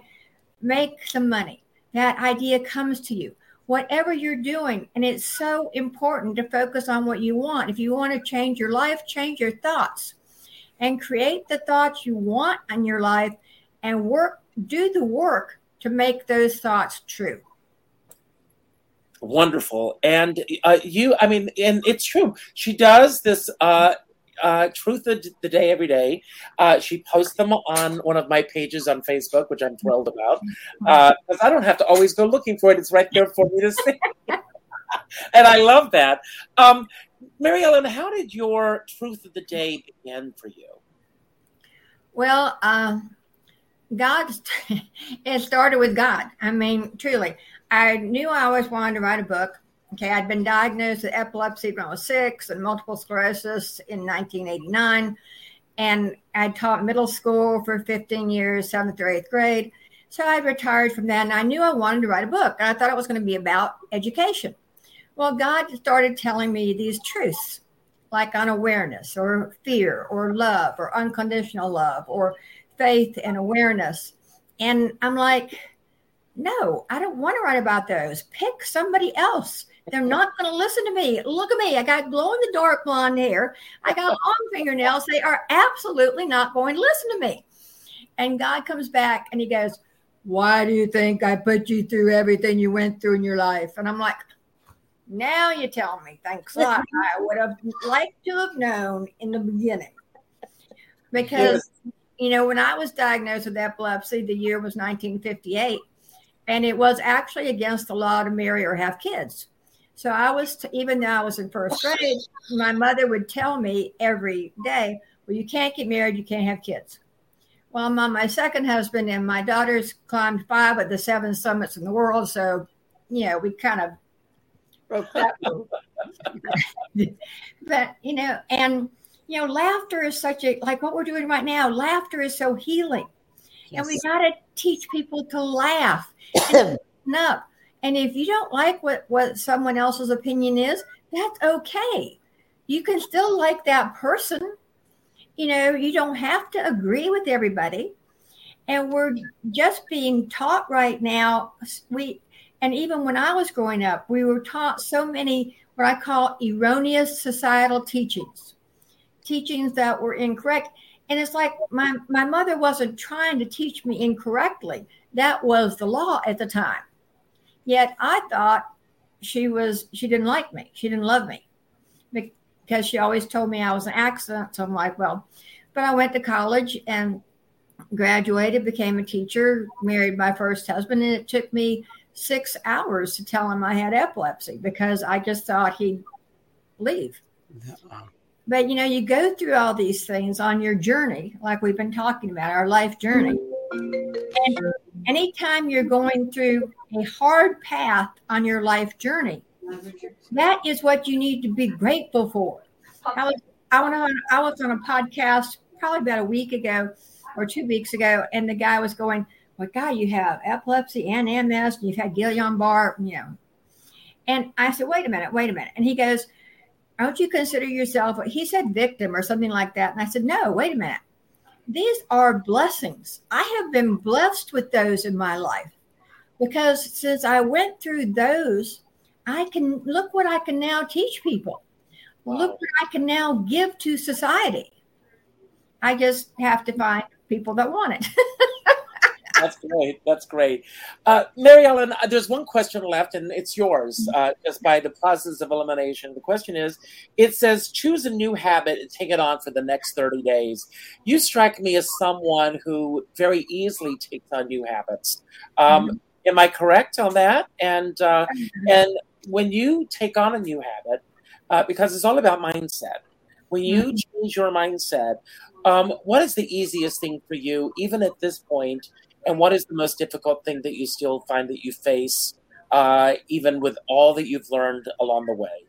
Speaker 7: make some money. That idea comes to you. Whatever you're doing, and it's so important to focus on what you want. If you want to change your life, change your thoughts and create the thoughts you want in your life and work, do the work to make those thoughts true
Speaker 2: wonderful and uh, you i mean and it's true she does this uh, uh, Truth of the Day every day. Uh, she posts them on one of my pages on Facebook, which I'm thrilled about because uh, I don't have to always go looking for it. It's right there for me to see. <laughs> and I love that. Um, Mary Ellen, how did your truth of the day begin for you?
Speaker 7: Well, um, God, <laughs> it started with God. I mean, truly, I knew I always wanted to write a book. Okay, I'd been diagnosed with epilepsy when I was six and multiple sclerosis in 1989. And I taught middle school for 15 years, seventh or eighth grade. So I retired from that and I knew I wanted to write a book. And I thought it was going to be about education. Well, God started telling me these truths like unawareness or fear or love or unconditional love or faith and awareness. And I'm like, no, I don't want to write about those. Pick somebody else. They're not going to listen to me. Look at me. I got glow in the dark blonde hair. I got <laughs> long fingernails. They are absolutely not going to listen to me. And God comes back and he goes, Why do you think I put you through everything you went through in your life? And I'm like, Now you tell me. Thanks a lot. I would have liked to have known in the beginning. Because, yes. you know, when I was diagnosed with epilepsy, the year was 1958 and it was actually against the law to marry or have kids. So I was, t- even though I was in first grade, my mother would tell me every day, well, you can't get married, you can't have kids. Well, I'm on my second husband, and my daughter's climbed five of the seven summits in the world. So, you know, we kind of broke that <laughs> rule. but, you know, and, you know, laughter is such a, like what we're doing right now, laughter is so healing. Yes. And we got to teach people to laugh and <clears throat> up. And if you don't like what, what someone else's opinion is, that's okay. You can still like that person. You know, you don't have to agree with everybody. And we're just being taught right now. We and even when I was growing up, we were taught so many what I call erroneous societal teachings, teachings that were incorrect. And it's like my, my mother wasn't trying to teach me incorrectly. That was the law at the time. Yet I thought she was, she didn't like me. She didn't love me because she always told me I was an accident. So I'm like, well, but I went to college and graduated, became a teacher, married my first husband, and it took me six hours to tell him I had epilepsy because I just thought he'd leave. Um, But you know, you go through all these things on your journey, like we've been talking about, our life journey. And anytime you're going through a hard path on your life journey, that is what you need to be grateful for. I was I went on I was on a podcast probably about a week ago or two weeks ago, and the guy was going, Well, guy, you have epilepsy and MS, and you've had Guillain Barre, you know. And I said, Wait a minute, wait a minute. And he goes, Don't you consider yourself he said victim or something like that. And I said, No, wait a minute. These are blessings. I have been blessed with those in my life because since I went through those, I can look what I can now teach people. Wow. Look what I can now give to society. I just have to find people that want it. <laughs>
Speaker 2: That's great. That's great. Uh, Mary Ellen, uh, there's one question left, and it's yours mm-hmm. uh, just by the process of elimination. The question is it says, choose a new habit and take it on for the next 30 days. You strike me as someone who very easily takes on new habits. Um, mm-hmm. Am I correct on that? And, uh, mm-hmm. and when you take on a new habit, uh, because it's all about mindset, when you mm-hmm. change your mindset, um, what is the easiest thing for you, even at this point, and what is the most difficult thing that you still find that you face, uh, even with all that you've learned along the way?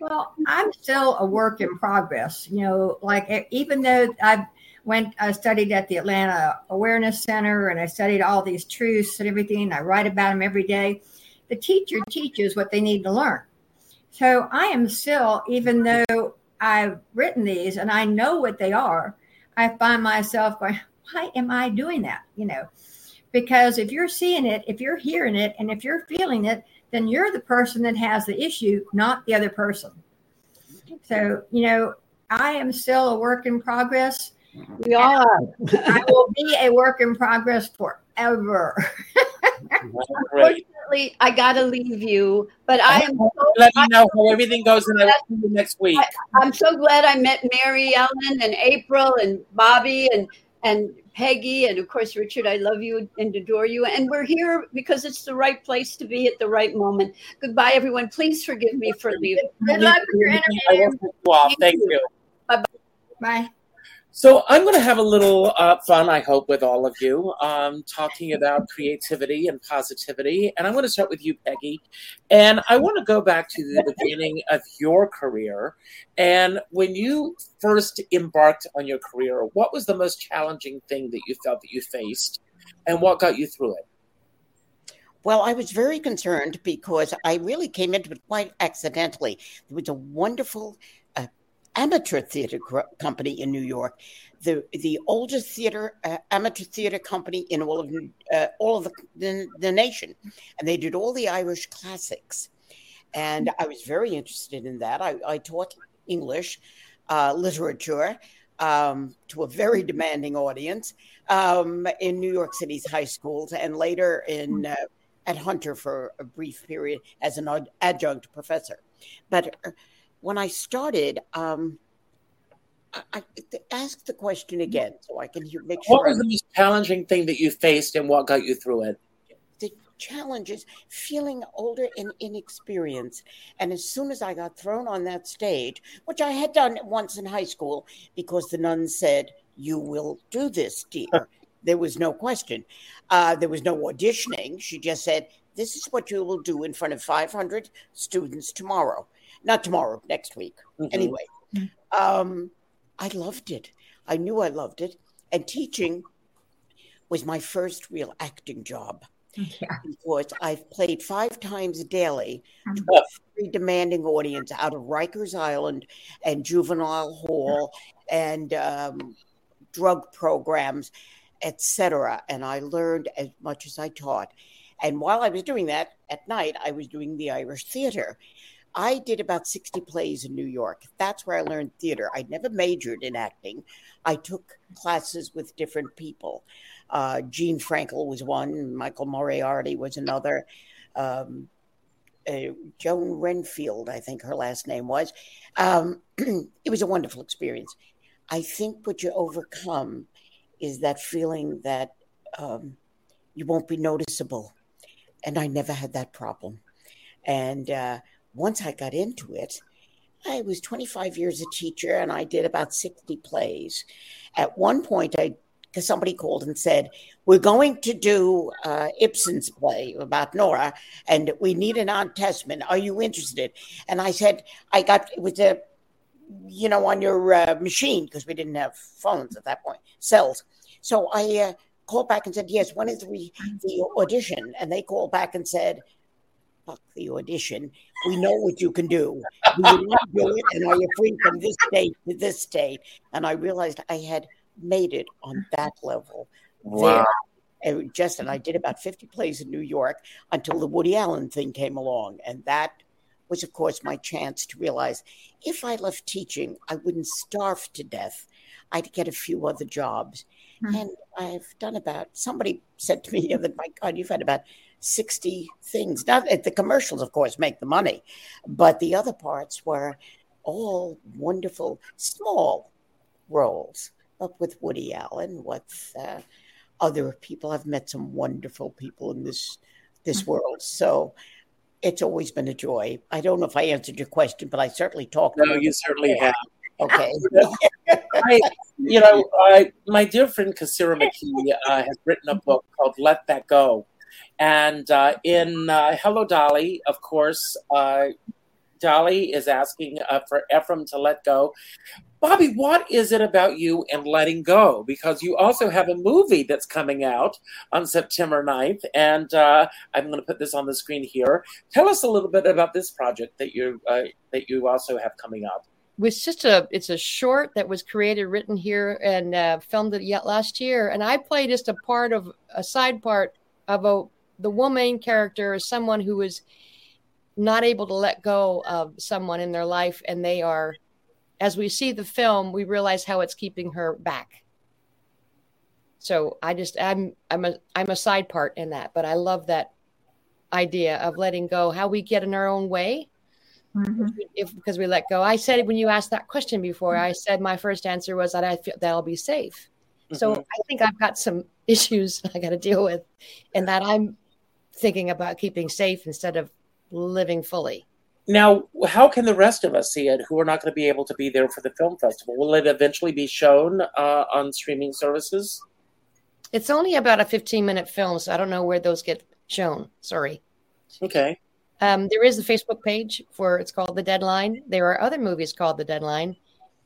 Speaker 7: Well, I'm still a work in progress. You know, like even though I've went, I studied at the Atlanta Awareness Center and I studied all these truths and everything. I write about them every day. The teacher teaches what they need to learn. So I am still, even though I've written these and I know what they are, I find myself going, why am I doing that? You know, because if you're seeing it, if you're hearing it, and if you're feeling it, then you're the person that has the issue, not the other person. So, you know, I am still a work in progress.
Speaker 3: We all are.
Speaker 7: I will be a work in progress forever.
Speaker 4: Unfortunately, I got to leave you, but I am. So,
Speaker 2: Let me know how everything goes in the next week.
Speaker 4: I, I'm so glad I met Mary Ellen and April and Bobbi and and Peggy, and of course, Richard, I love you and adore you. And we're here because it's the right place to be at the right moment. Goodbye, everyone. Please forgive me for leaving.
Speaker 7: Good luck with your interview.
Speaker 2: Wow, thank you.
Speaker 4: Bye.
Speaker 7: Bye.
Speaker 2: So I'm going to have a little uh, fun, I hope, with all of you, um, talking about creativity and positivity. And I'm going to start with you, Peggy. And I want to go back to the beginning of your career. And when you first embarked on your career, what was the most challenging thing that you felt that you faced, and what got you through it?
Speaker 3: Well, I was very concerned because I really came into it quite accidentally. There was a wonderful amateur theater company in New York, the the oldest theater uh, amateur theater company in all of uh, all of the, the, the nation, and they did all the Irish classics, and I was very interested in that. I, I taught English uh, literature um, to a very demanding audience um, in New York City's high schools, and later in uh, at Hunter for a brief period as an adjunct professor. But uh, when I started, um, I, I ask the question again so I can hear, make sure.
Speaker 2: What was the most challenging thing that you faced, and what got you through it?
Speaker 3: the challenge is feeling older and inexperienced. And as soon as I got thrown on that stage, which I had done once in high school, because the nun said, You will do this, dear. there was no question. Uh, there was no auditioning. She just said, This is what you will do in front of 500 students tomorrow. Not tomorrow, next week.
Speaker 2: Mhm.
Speaker 3: Anyway, um, I loved it. I knew I loved it. And teaching was my first real acting job
Speaker 7: Yeah.
Speaker 3: because I've played five times daily to
Speaker 7: Mhm.
Speaker 3: a very demanding audience out of Rikers Island and Juvenile Hall and um, drug programs, etc. And I learned as much as I taught. And while I was doing that at night, I was doing the Irish theater. I did about 60 plays in New York. That's where I learned theater. I never majored in acting. I took classes with different people. Uh, Gene Frankel was one, Michael Moriarty was another. Um, uh, Joan Renfield, I think her last name was. Um, <clears throat> it was a wonderful experience. I think what you overcome is that feeling that um, you won't be noticeable. And I never had that problem. And uh, once I got into it, I was 25 years a teacher and I did about 60 plays. At one point, I because somebody called and said, We're going to do uh, Ibsen's play about Nora, and we need an Aunt Testament. Are you interested? And I said, I got it was a, you know, on your uh, machine because we didn't have phones at that point, cells. So I uh, called back and said, Yes, when is the, the audition? And they called back and said, Fuck the audition. We know what you can do. We will not do it, and are you free from this date to this date? And I realized I had made it on that level there. And just and I did about 50 plays in New York until the Woody Allen thing came along. And that was, of course, my chance to realize if I left teaching, I wouldn't starve to death. I'd get a few other jobs.
Speaker 7: Hmm.
Speaker 3: And I've done about, somebody said to me the other my God, you've had about 60 things. Not the commercials, of course, make the money, but the other parts were all wonderful, small roles up with Woody Allen, with uh, other people. I've met some wonderful people in this this world. So it's always been a joy. I don't know if I answered your question, but I certainly talked.
Speaker 2: No, you certainly have.
Speaker 3: Okay. <laughs>
Speaker 2: I, you know, I, my dear friend Kasira <laughs> McKee uh, has written a book called "Let That Go," and uh, in uh, "Hello, Dolly," of course, uh, Dolly is asking uh, for Ephraim to let go. Bobbi, what is it about you and letting go? Because you also have a movie that's coming out on September 9th, and uh, I'm going to put this on the screen here. Tell us a little bit about this project that you uh, that you also have coming up.
Speaker 5: was just a it's a short that was created written here and uh, filmed it yet last year and i play just a part of a side part of a the main character is someone who is not able to let go of someone in their life and they are as we see the film we realize how it's keeping her back so i just i'm i'm a i'm a side part in that but i love that idea of letting go how we get in our own way
Speaker 7: Mhm.
Speaker 5: if because we let go. I said when you asked that question before, I said my first answer was that I feel that I'll be safe. So
Speaker 2: Mhm.
Speaker 5: I think I've got some <laughs> issues I got to deal with, and that I'm thinking about keeping safe instead of living fully.
Speaker 2: Now, how can the rest of us see it who are not going to be able to be there for the film festival? Will it eventually be shown uh, on streaming services?
Speaker 5: It's only about a 15 minute film, so I don't know where those get shown. Sorry.
Speaker 2: Okay.
Speaker 5: Um, there is a Facebook page for it's called The Deadline. There are other movies called The Deadline,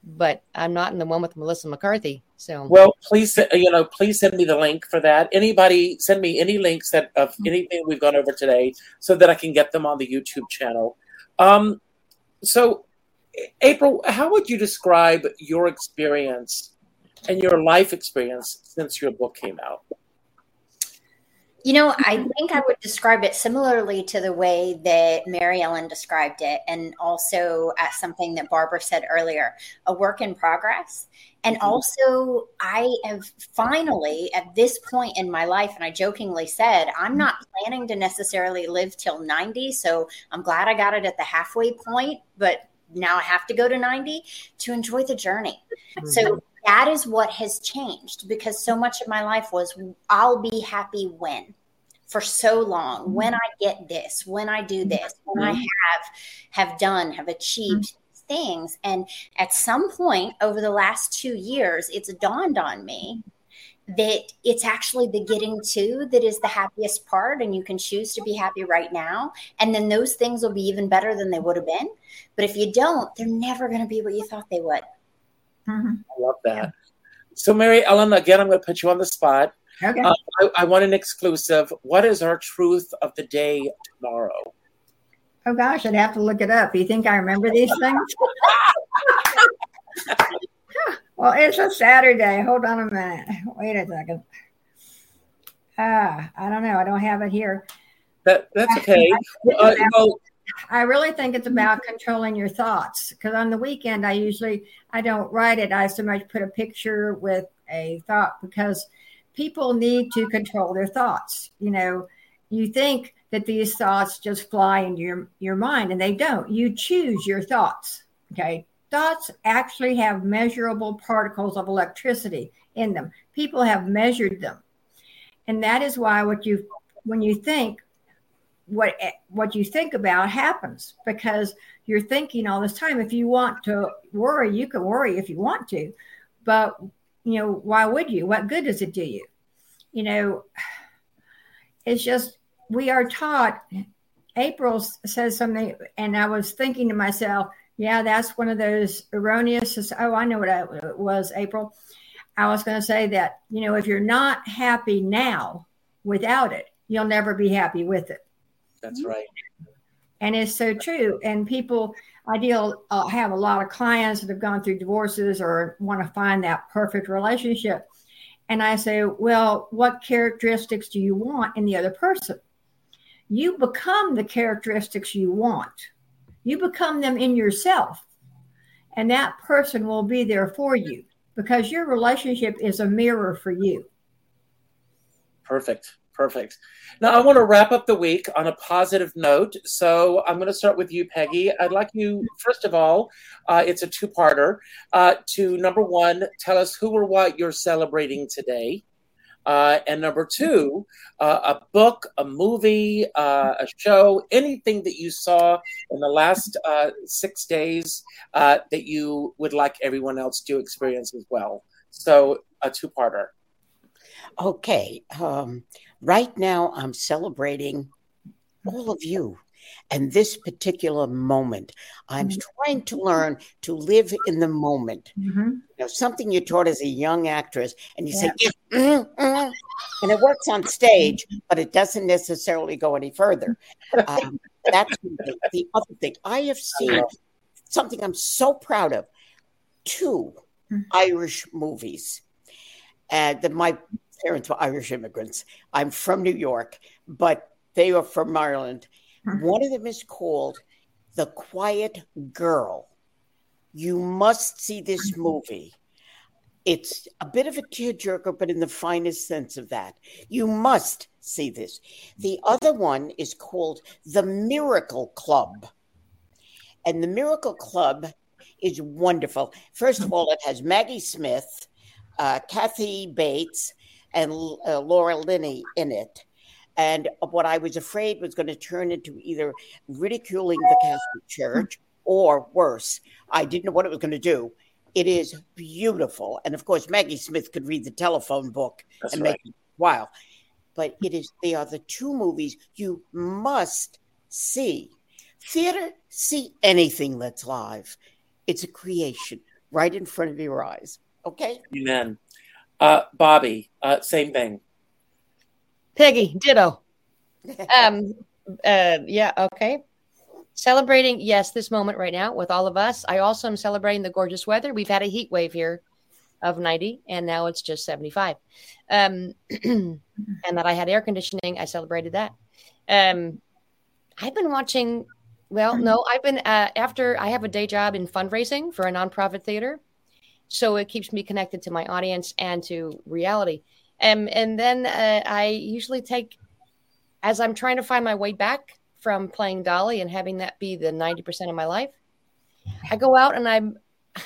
Speaker 5: but I'm not in the one with Melissa McCarthy. So
Speaker 2: Well, please, you know, please send me the link for that. Anybody, send me any links that of anything we've gone over today, so that I can get them on the YouTube channel. Um, so, April, how would you describe your experience and your life experience since your book came out?
Speaker 6: You know, I mm-hmm. think I would describe it similarly to the way that Mary Ellen described it, and also at something that Barbara said earlier a work in progress. And mm-hmm. also, I have finally, at this point in my life, and I jokingly said, I'm mm-hmm. not planning to necessarily live till 90. So I'm glad I got it at the halfway point, but now I have to go to 90 to enjoy the journey. So that is what has changed because so much of my life was I'll be happy when for so long mm-hmm. when I get this, when I do this, mm-hmm. when I have have done, have achieved mm-hmm. things. And at some point over the last two years, it's dawned on me that it's actually the getting to that is the happiest part and you can choose to be happy right now and then those things will be even better than they would have been but if you don't they're never going to be what you thought they would
Speaker 7: Mhm.
Speaker 2: I love that. So, Mary Ellen, again, I'm going to put you on the spot.
Speaker 7: Okay.
Speaker 2: Uh, I, I want an exclusive. What is our truth of the day tomorrow?
Speaker 7: oh gosh, I'd have to look it up. You think I remember these things? <laughs> well, it's a Saturday. Hold on a minute. Wait a second. Ah, I don't know. I don't have it here.
Speaker 2: That that's okay. Uh, well,
Speaker 7: I really think it's about controlling your thoughts because on the weekend I usually I don't write it. I so much put a picture with a thought because people need to control their thoughts. You know, you think that these thoughts just fly into your your mind and they don't. You choose your thoughts. Okay, thoughts actually have measurable particles of electricity in them. People have measured them, and that is why what you when you think what what you think about happens because you're thinking all this time if you want to worry you can worry if you want to but you know why would you? What good does it do you? You know it's just we are taught april says something and i was thinking to myself yeah that's one of those erroneous oh i know what it was april. I was going to say that you know if you're not happy now without it you'll never be happy with it.
Speaker 2: That's right.
Speaker 7: and it's so true and people i deal uh, have a lot of clients that have gone through divorces or want to find that perfect relationship. And i say well what characteristics do you want in the other person? You become the characteristics you want. You become them in yourself. And that person will be there for you because your relationship is a mirror for you.
Speaker 2: Perfect. Perfect. Now, I want to wrap up the week on a positive note. So I'm going to start with you, Peggy. I'd like you, first of all, uh, it's a two parter, uh, to number one, tell us who or what you're celebrating today. Uh, and number two, uh, a book, a movie, uh, a show, anything that you saw in the last uh, six days that you would like everyone else to experience as well. So, a two parter.
Speaker 3: Okay. Um, right now, I'm celebrating all of you and this particular moment. I'm
Speaker 7: Mhm.
Speaker 3: trying to learn to live in the moment.
Speaker 7: mm-hmm.
Speaker 3: You know, something you're taught as a young actress, and you say, "Yeah, mm, mm," and it works on stage, but it doesn't necessarily go any further. Um, that's thing. the other thing. I have seen something I'm so proud of two
Speaker 7: Mhm.
Speaker 3: Irish movies. And the, my parents were Irish immigrants. I'm from New York, but they are from Ireland.
Speaker 7: Mhm.
Speaker 3: One of them is called The Quiet Girl. You must see this movie. It's a bit of a tearjerker, but in the finest sense of that. You must see this. The other one is called The Miracle Club. And The Miracle Club is wonderful. First of all, it has Maggie Smith, uh, Kathy Bates and uh, Laura Linney in it. And what I was afraid was going to turn into either ridiculing the Catholic Church or worse. I didn't know what it was going to do. It is beautiful. And of course, Maggie Smith could read the telephone book
Speaker 2: That's
Speaker 3: and
Speaker 2: right.
Speaker 3: make it wow. But it is they are the two movies you must see. Theater, see anything that's live. It's a creation right in front of your eyes. Okay?
Speaker 2: Amen. Uh, Bobbi, uh, same thing.
Speaker 5: Peggy, ditto. <laughs> Um, uh, yeah, okay. Celebrating, yes, this moment right now with all of us. I also am celebrating the gorgeous weather. We've had a heat wave here of 90, and now it's just 75. Um, <clears throat> and that I had air conditioning. I celebrated that. Um, I've been watching, well, no, I've been, uh, after I have a day job in fundraising for a nonprofit theater. So it keeps me connected to my audience and to reality. Um, and then uh, I usually take, as I'm trying to find my way back from playing Dolly and having that be the 90% of my life, I go out and I'm,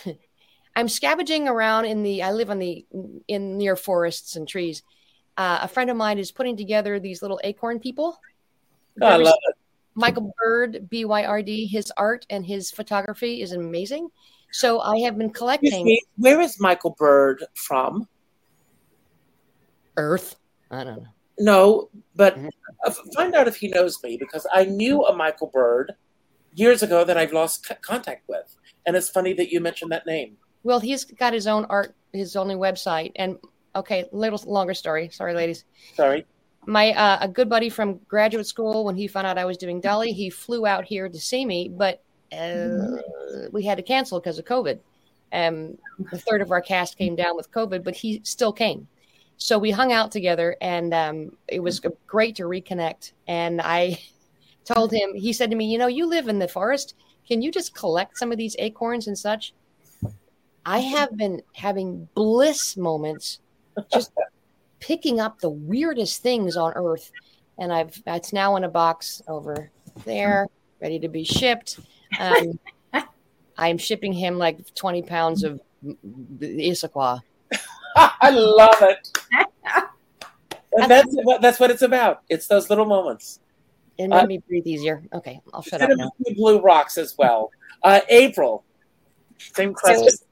Speaker 5: <laughs> I'm scavenging around in the, I live on the, in near forests and trees. Uh, a friend of mine is putting together these little acorn people.
Speaker 2: Oh, I love it.
Speaker 5: Michael Byrd, B Y R D, his art and his photography is amazing. So I have been collecting
Speaker 2: me, where is Michael Bird from?
Speaker 5: Earth. I don't know.
Speaker 2: No, but
Speaker 3: Mhm.
Speaker 2: uh, find out if he knows me because I knew a Michael Bird years ago that I've lost c- contact with. And it's funny that you mentioned that name.
Speaker 5: Well, he's got his own art, his only website. And okay, little longer story. Sorry, ladies.
Speaker 2: Sorry.
Speaker 5: My uh, a good buddy from graduate school, when he found out I was doing Dolly, he flew out here to see me, but uh, we had to cancel because of COVID. Um, a third of our cast came down with COVID, but he still came. So we hung out together, and um, it was great to reconnect. And I <laughs> told him, he said to me, "You know, you live in the forest. Can you just collect some of these acorns and such?" I have been having bliss moments, just picking up the weirdest things on Earth, and I've it's now in a box over there, ready to be shipped. Um, <laughs> I'm shipping him like 20 pounds of Issaquah. <laughs>
Speaker 2: I love it. <laughs> and that's what that's what it's about. It's those little moments.
Speaker 5: It made
Speaker 2: Uh,
Speaker 5: me breathe easier. Okay, I'll shut up now.
Speaker 2: Blue Blue rocks as well. Uh, April, same question.
Speaker 6: So,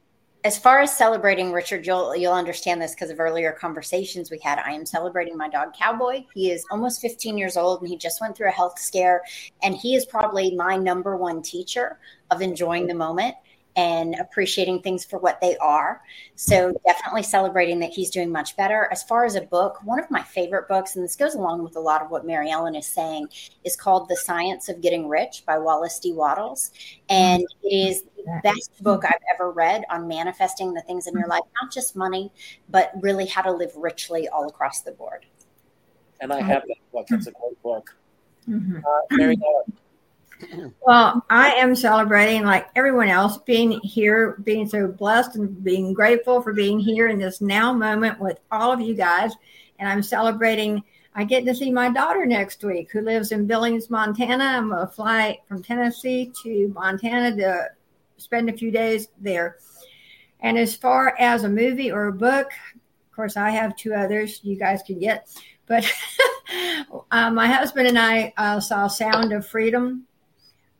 Speaker 6: as far as celebrating Richard, you'll you'll understand this because of earlier conversations we had. I am celebrating my dog Cowboy. He is almost 15 years old and he just went through a health scare. And he is probably my number one teacher of enjoying the moment and appreciating things for what they are. So mm-hmm. definitely celebrating that he's doing much better. As far as a book, one of my favorite books, and this goes along with a lot of what Mary Ellen is saying, is called The Science of Getting Rich by Wallace D. Wattles. And mm-hmm. it is the best mm-hmm. book I've ever read on manifesting the things in your life, not just money, but really how to live richly all across the board.
Speaker 2: and I have that book. It's a great book.
Speaker 7: Mhm.
Speaker 2: Uh, Mary Ellen.
Speaker 7: Well, I am celebrating like everyone else being here, being so blessed and being grateful for being here in this now moment with all of you guys. And I'm celebrating. I get to see my daughter next week who lives in Billings, Montana. I'm to fly from Tennessee to Montana to spend a few days there. And as far as a movie or a book, of course, I have two others you guys can get. But <laughs> uh, my husband and I uh, saw Sound of Freedom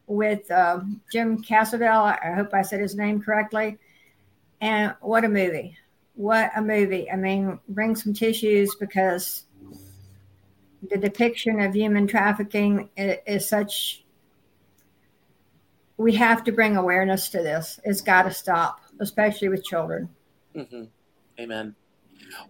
Speaker 7: with uh, Jim Cassavell. I hope I said his name correctly. And what a movie! What a movie! I mean, bring some tissues because the depiction of human trafficking is, is such. We have to bring awareness to this. It's got to stop, especially with children.
Speaker 2: hmm Amen.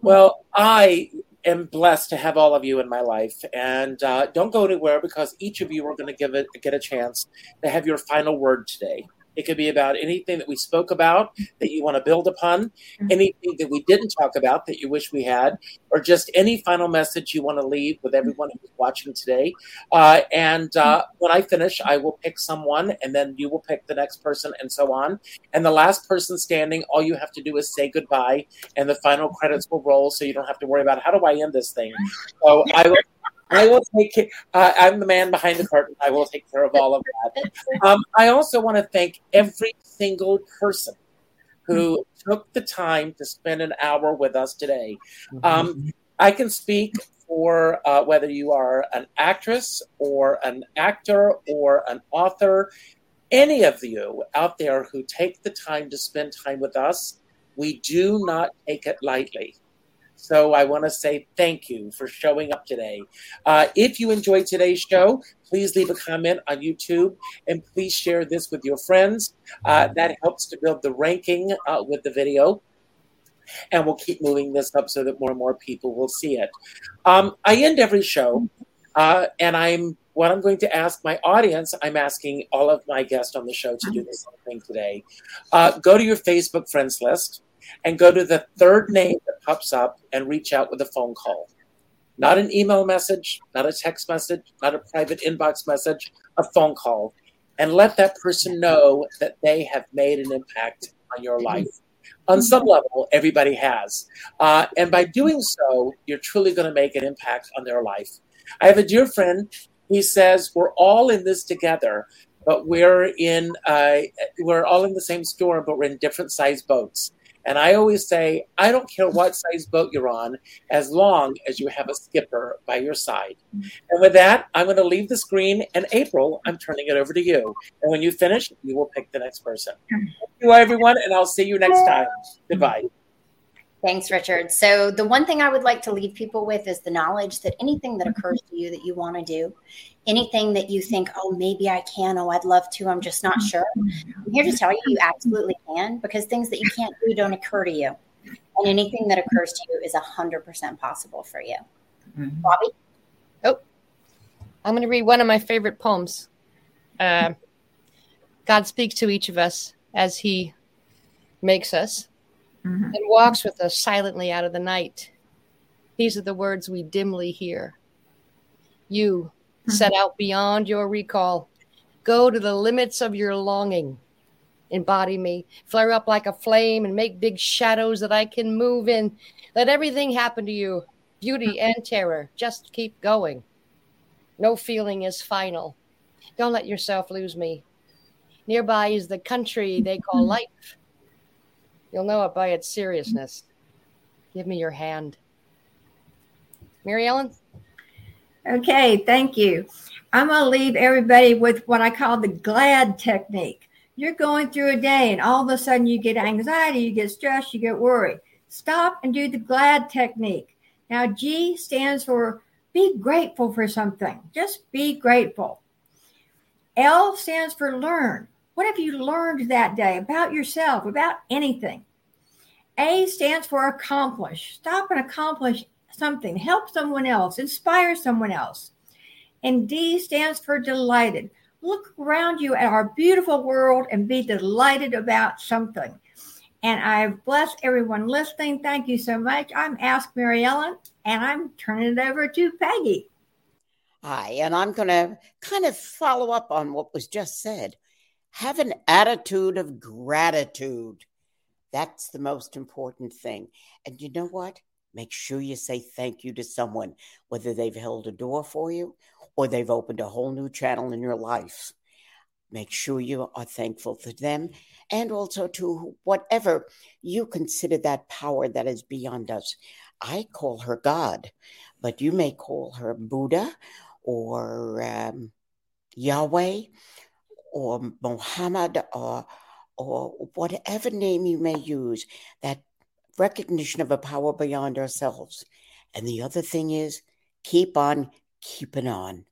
Speaker 2: Well, I am blessed to have all of you in my life, and uh, don't go anywhere because each of you are going to give it get a chance to have your final word today. It could be about anything that we spoke about that you want to build upon, anything that we didn't talk about that you wish we had, or just any final message you want to leave with everyone who's watching today. Uh, and uh, when I finish, I will pick someone, and then you will pick the next person, and so on. And the last person standing, all you have to do is say goodbye, and the final credits will roll, so you don't have to worry about how do I end this thing. So I will. I will take it. Uh, I'm the man behind the curtain. I will take care of all of that. Um, I also want to thank every single person who took the time to spend an hour with us today. Um, I can speak for uh, whether you are an actress or an actor or an author, any of you out there who take the time to spend time with us, we do not take it lightly. So I want to say thank you for showing up today. Uh, if you enjoyed today's show, please leave a comment on YouTube and please share this with your friends. Uh, that helps to build the ranking uh, with the video. And we'll keep moving this up so that more and more people will see it. Um, I end every show, uh, and I'm what I'm going to ask my audience. I'm asking all of my guests on the show to do the same thing today. Uh, go to your Facebook friends list and go to the third name that pops up and reach out with a phone call. Not an email message, not a text message, not a private inbox message, a phone call. And let that person know that they have made an impact on your life. On some level, everybody has. Uh, and by doing so, you're truly going to make an impact on their life. I have a dear friend. He says, We're all in this together, but we're in, uh, we're all in the same storm, but we're in different sized boats. And I always say, I don't care what size boat you're on, as long as you have a skipper by your side. And with that, I'm going to leave the screen. And April, I'm turning it over to you. And when you finish, you will pick the next person. Mm-hmm. Thank you, everyone, and I'll see you next time. Goodbye.
Speaker 6: Thanks, Richard. So, the one thing I would like to leave people with is the knowledge that anything that occurs to you that you want to do, anything that you think, oh, maybe I can, oh, I'd love to, I'm just not sure. I'm here to tell you, you absolutely can because things that you can't do don't occur to you. And anything that occurs to you is 100% possible for you. Mm-hmm. Bobbi?
Speaker 5: Oh, I'm going to read one of my favorite poems. Uh, God speaks to each of us as he makes us mm-hmm. and walks with us silently out of the night. These are the words we dimly hear. You mm-hmm. set out beyond your recall, go to the limits of your longing. Embody me, flare up like a flame, and make big shadows that I can move in. Let everything happen to you beauty and terror. Just keep going. No feeling is final. Don't let yourself lose me. Nearby is the country they call mm-hmm. life. You'll know it by its seriousness. Give me your hand. Mary Ellen?
Speaker 7: Okay, thank you. I'm going to leave everybody with what I call the GLAD technique. You're going through a day and all of a sudden you get anxiety, you get stressed, you get worried. Stop and do the GLAD technique. Now, G stands for be grateful for something. Just be grateful. L stands for learn. What have you learned that day about yourself, about anything? A stands for accomplish. Stop and accomplish something. Help someone else. Inspire someone else. And D stands for delighted. Look around you at our beautiful world and be delighted about something. And I bless everyone listening. Thank you so much. I'm Ask Mary Ellen, and I'm turning it over to Peggy.
Speaker 3: Hi, and I'm going to kind of follow up on what was just said. Have an attitude of gratitude. That's the most important thing. And you know what? Make sure you say thank you to someone, whether they've held a door for you or they've opened a whole new channel in your life. Make sure you are thankful to them and also to whatever you consider that power that is beyond us. I call her God, but you may call her Buddha or um, Yahweh or Mohammed or or whatever name you may use, that recognition of a power beyond ourselves. And the other thing is keep on keeping on.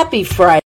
Speaker 1: Happy Friday.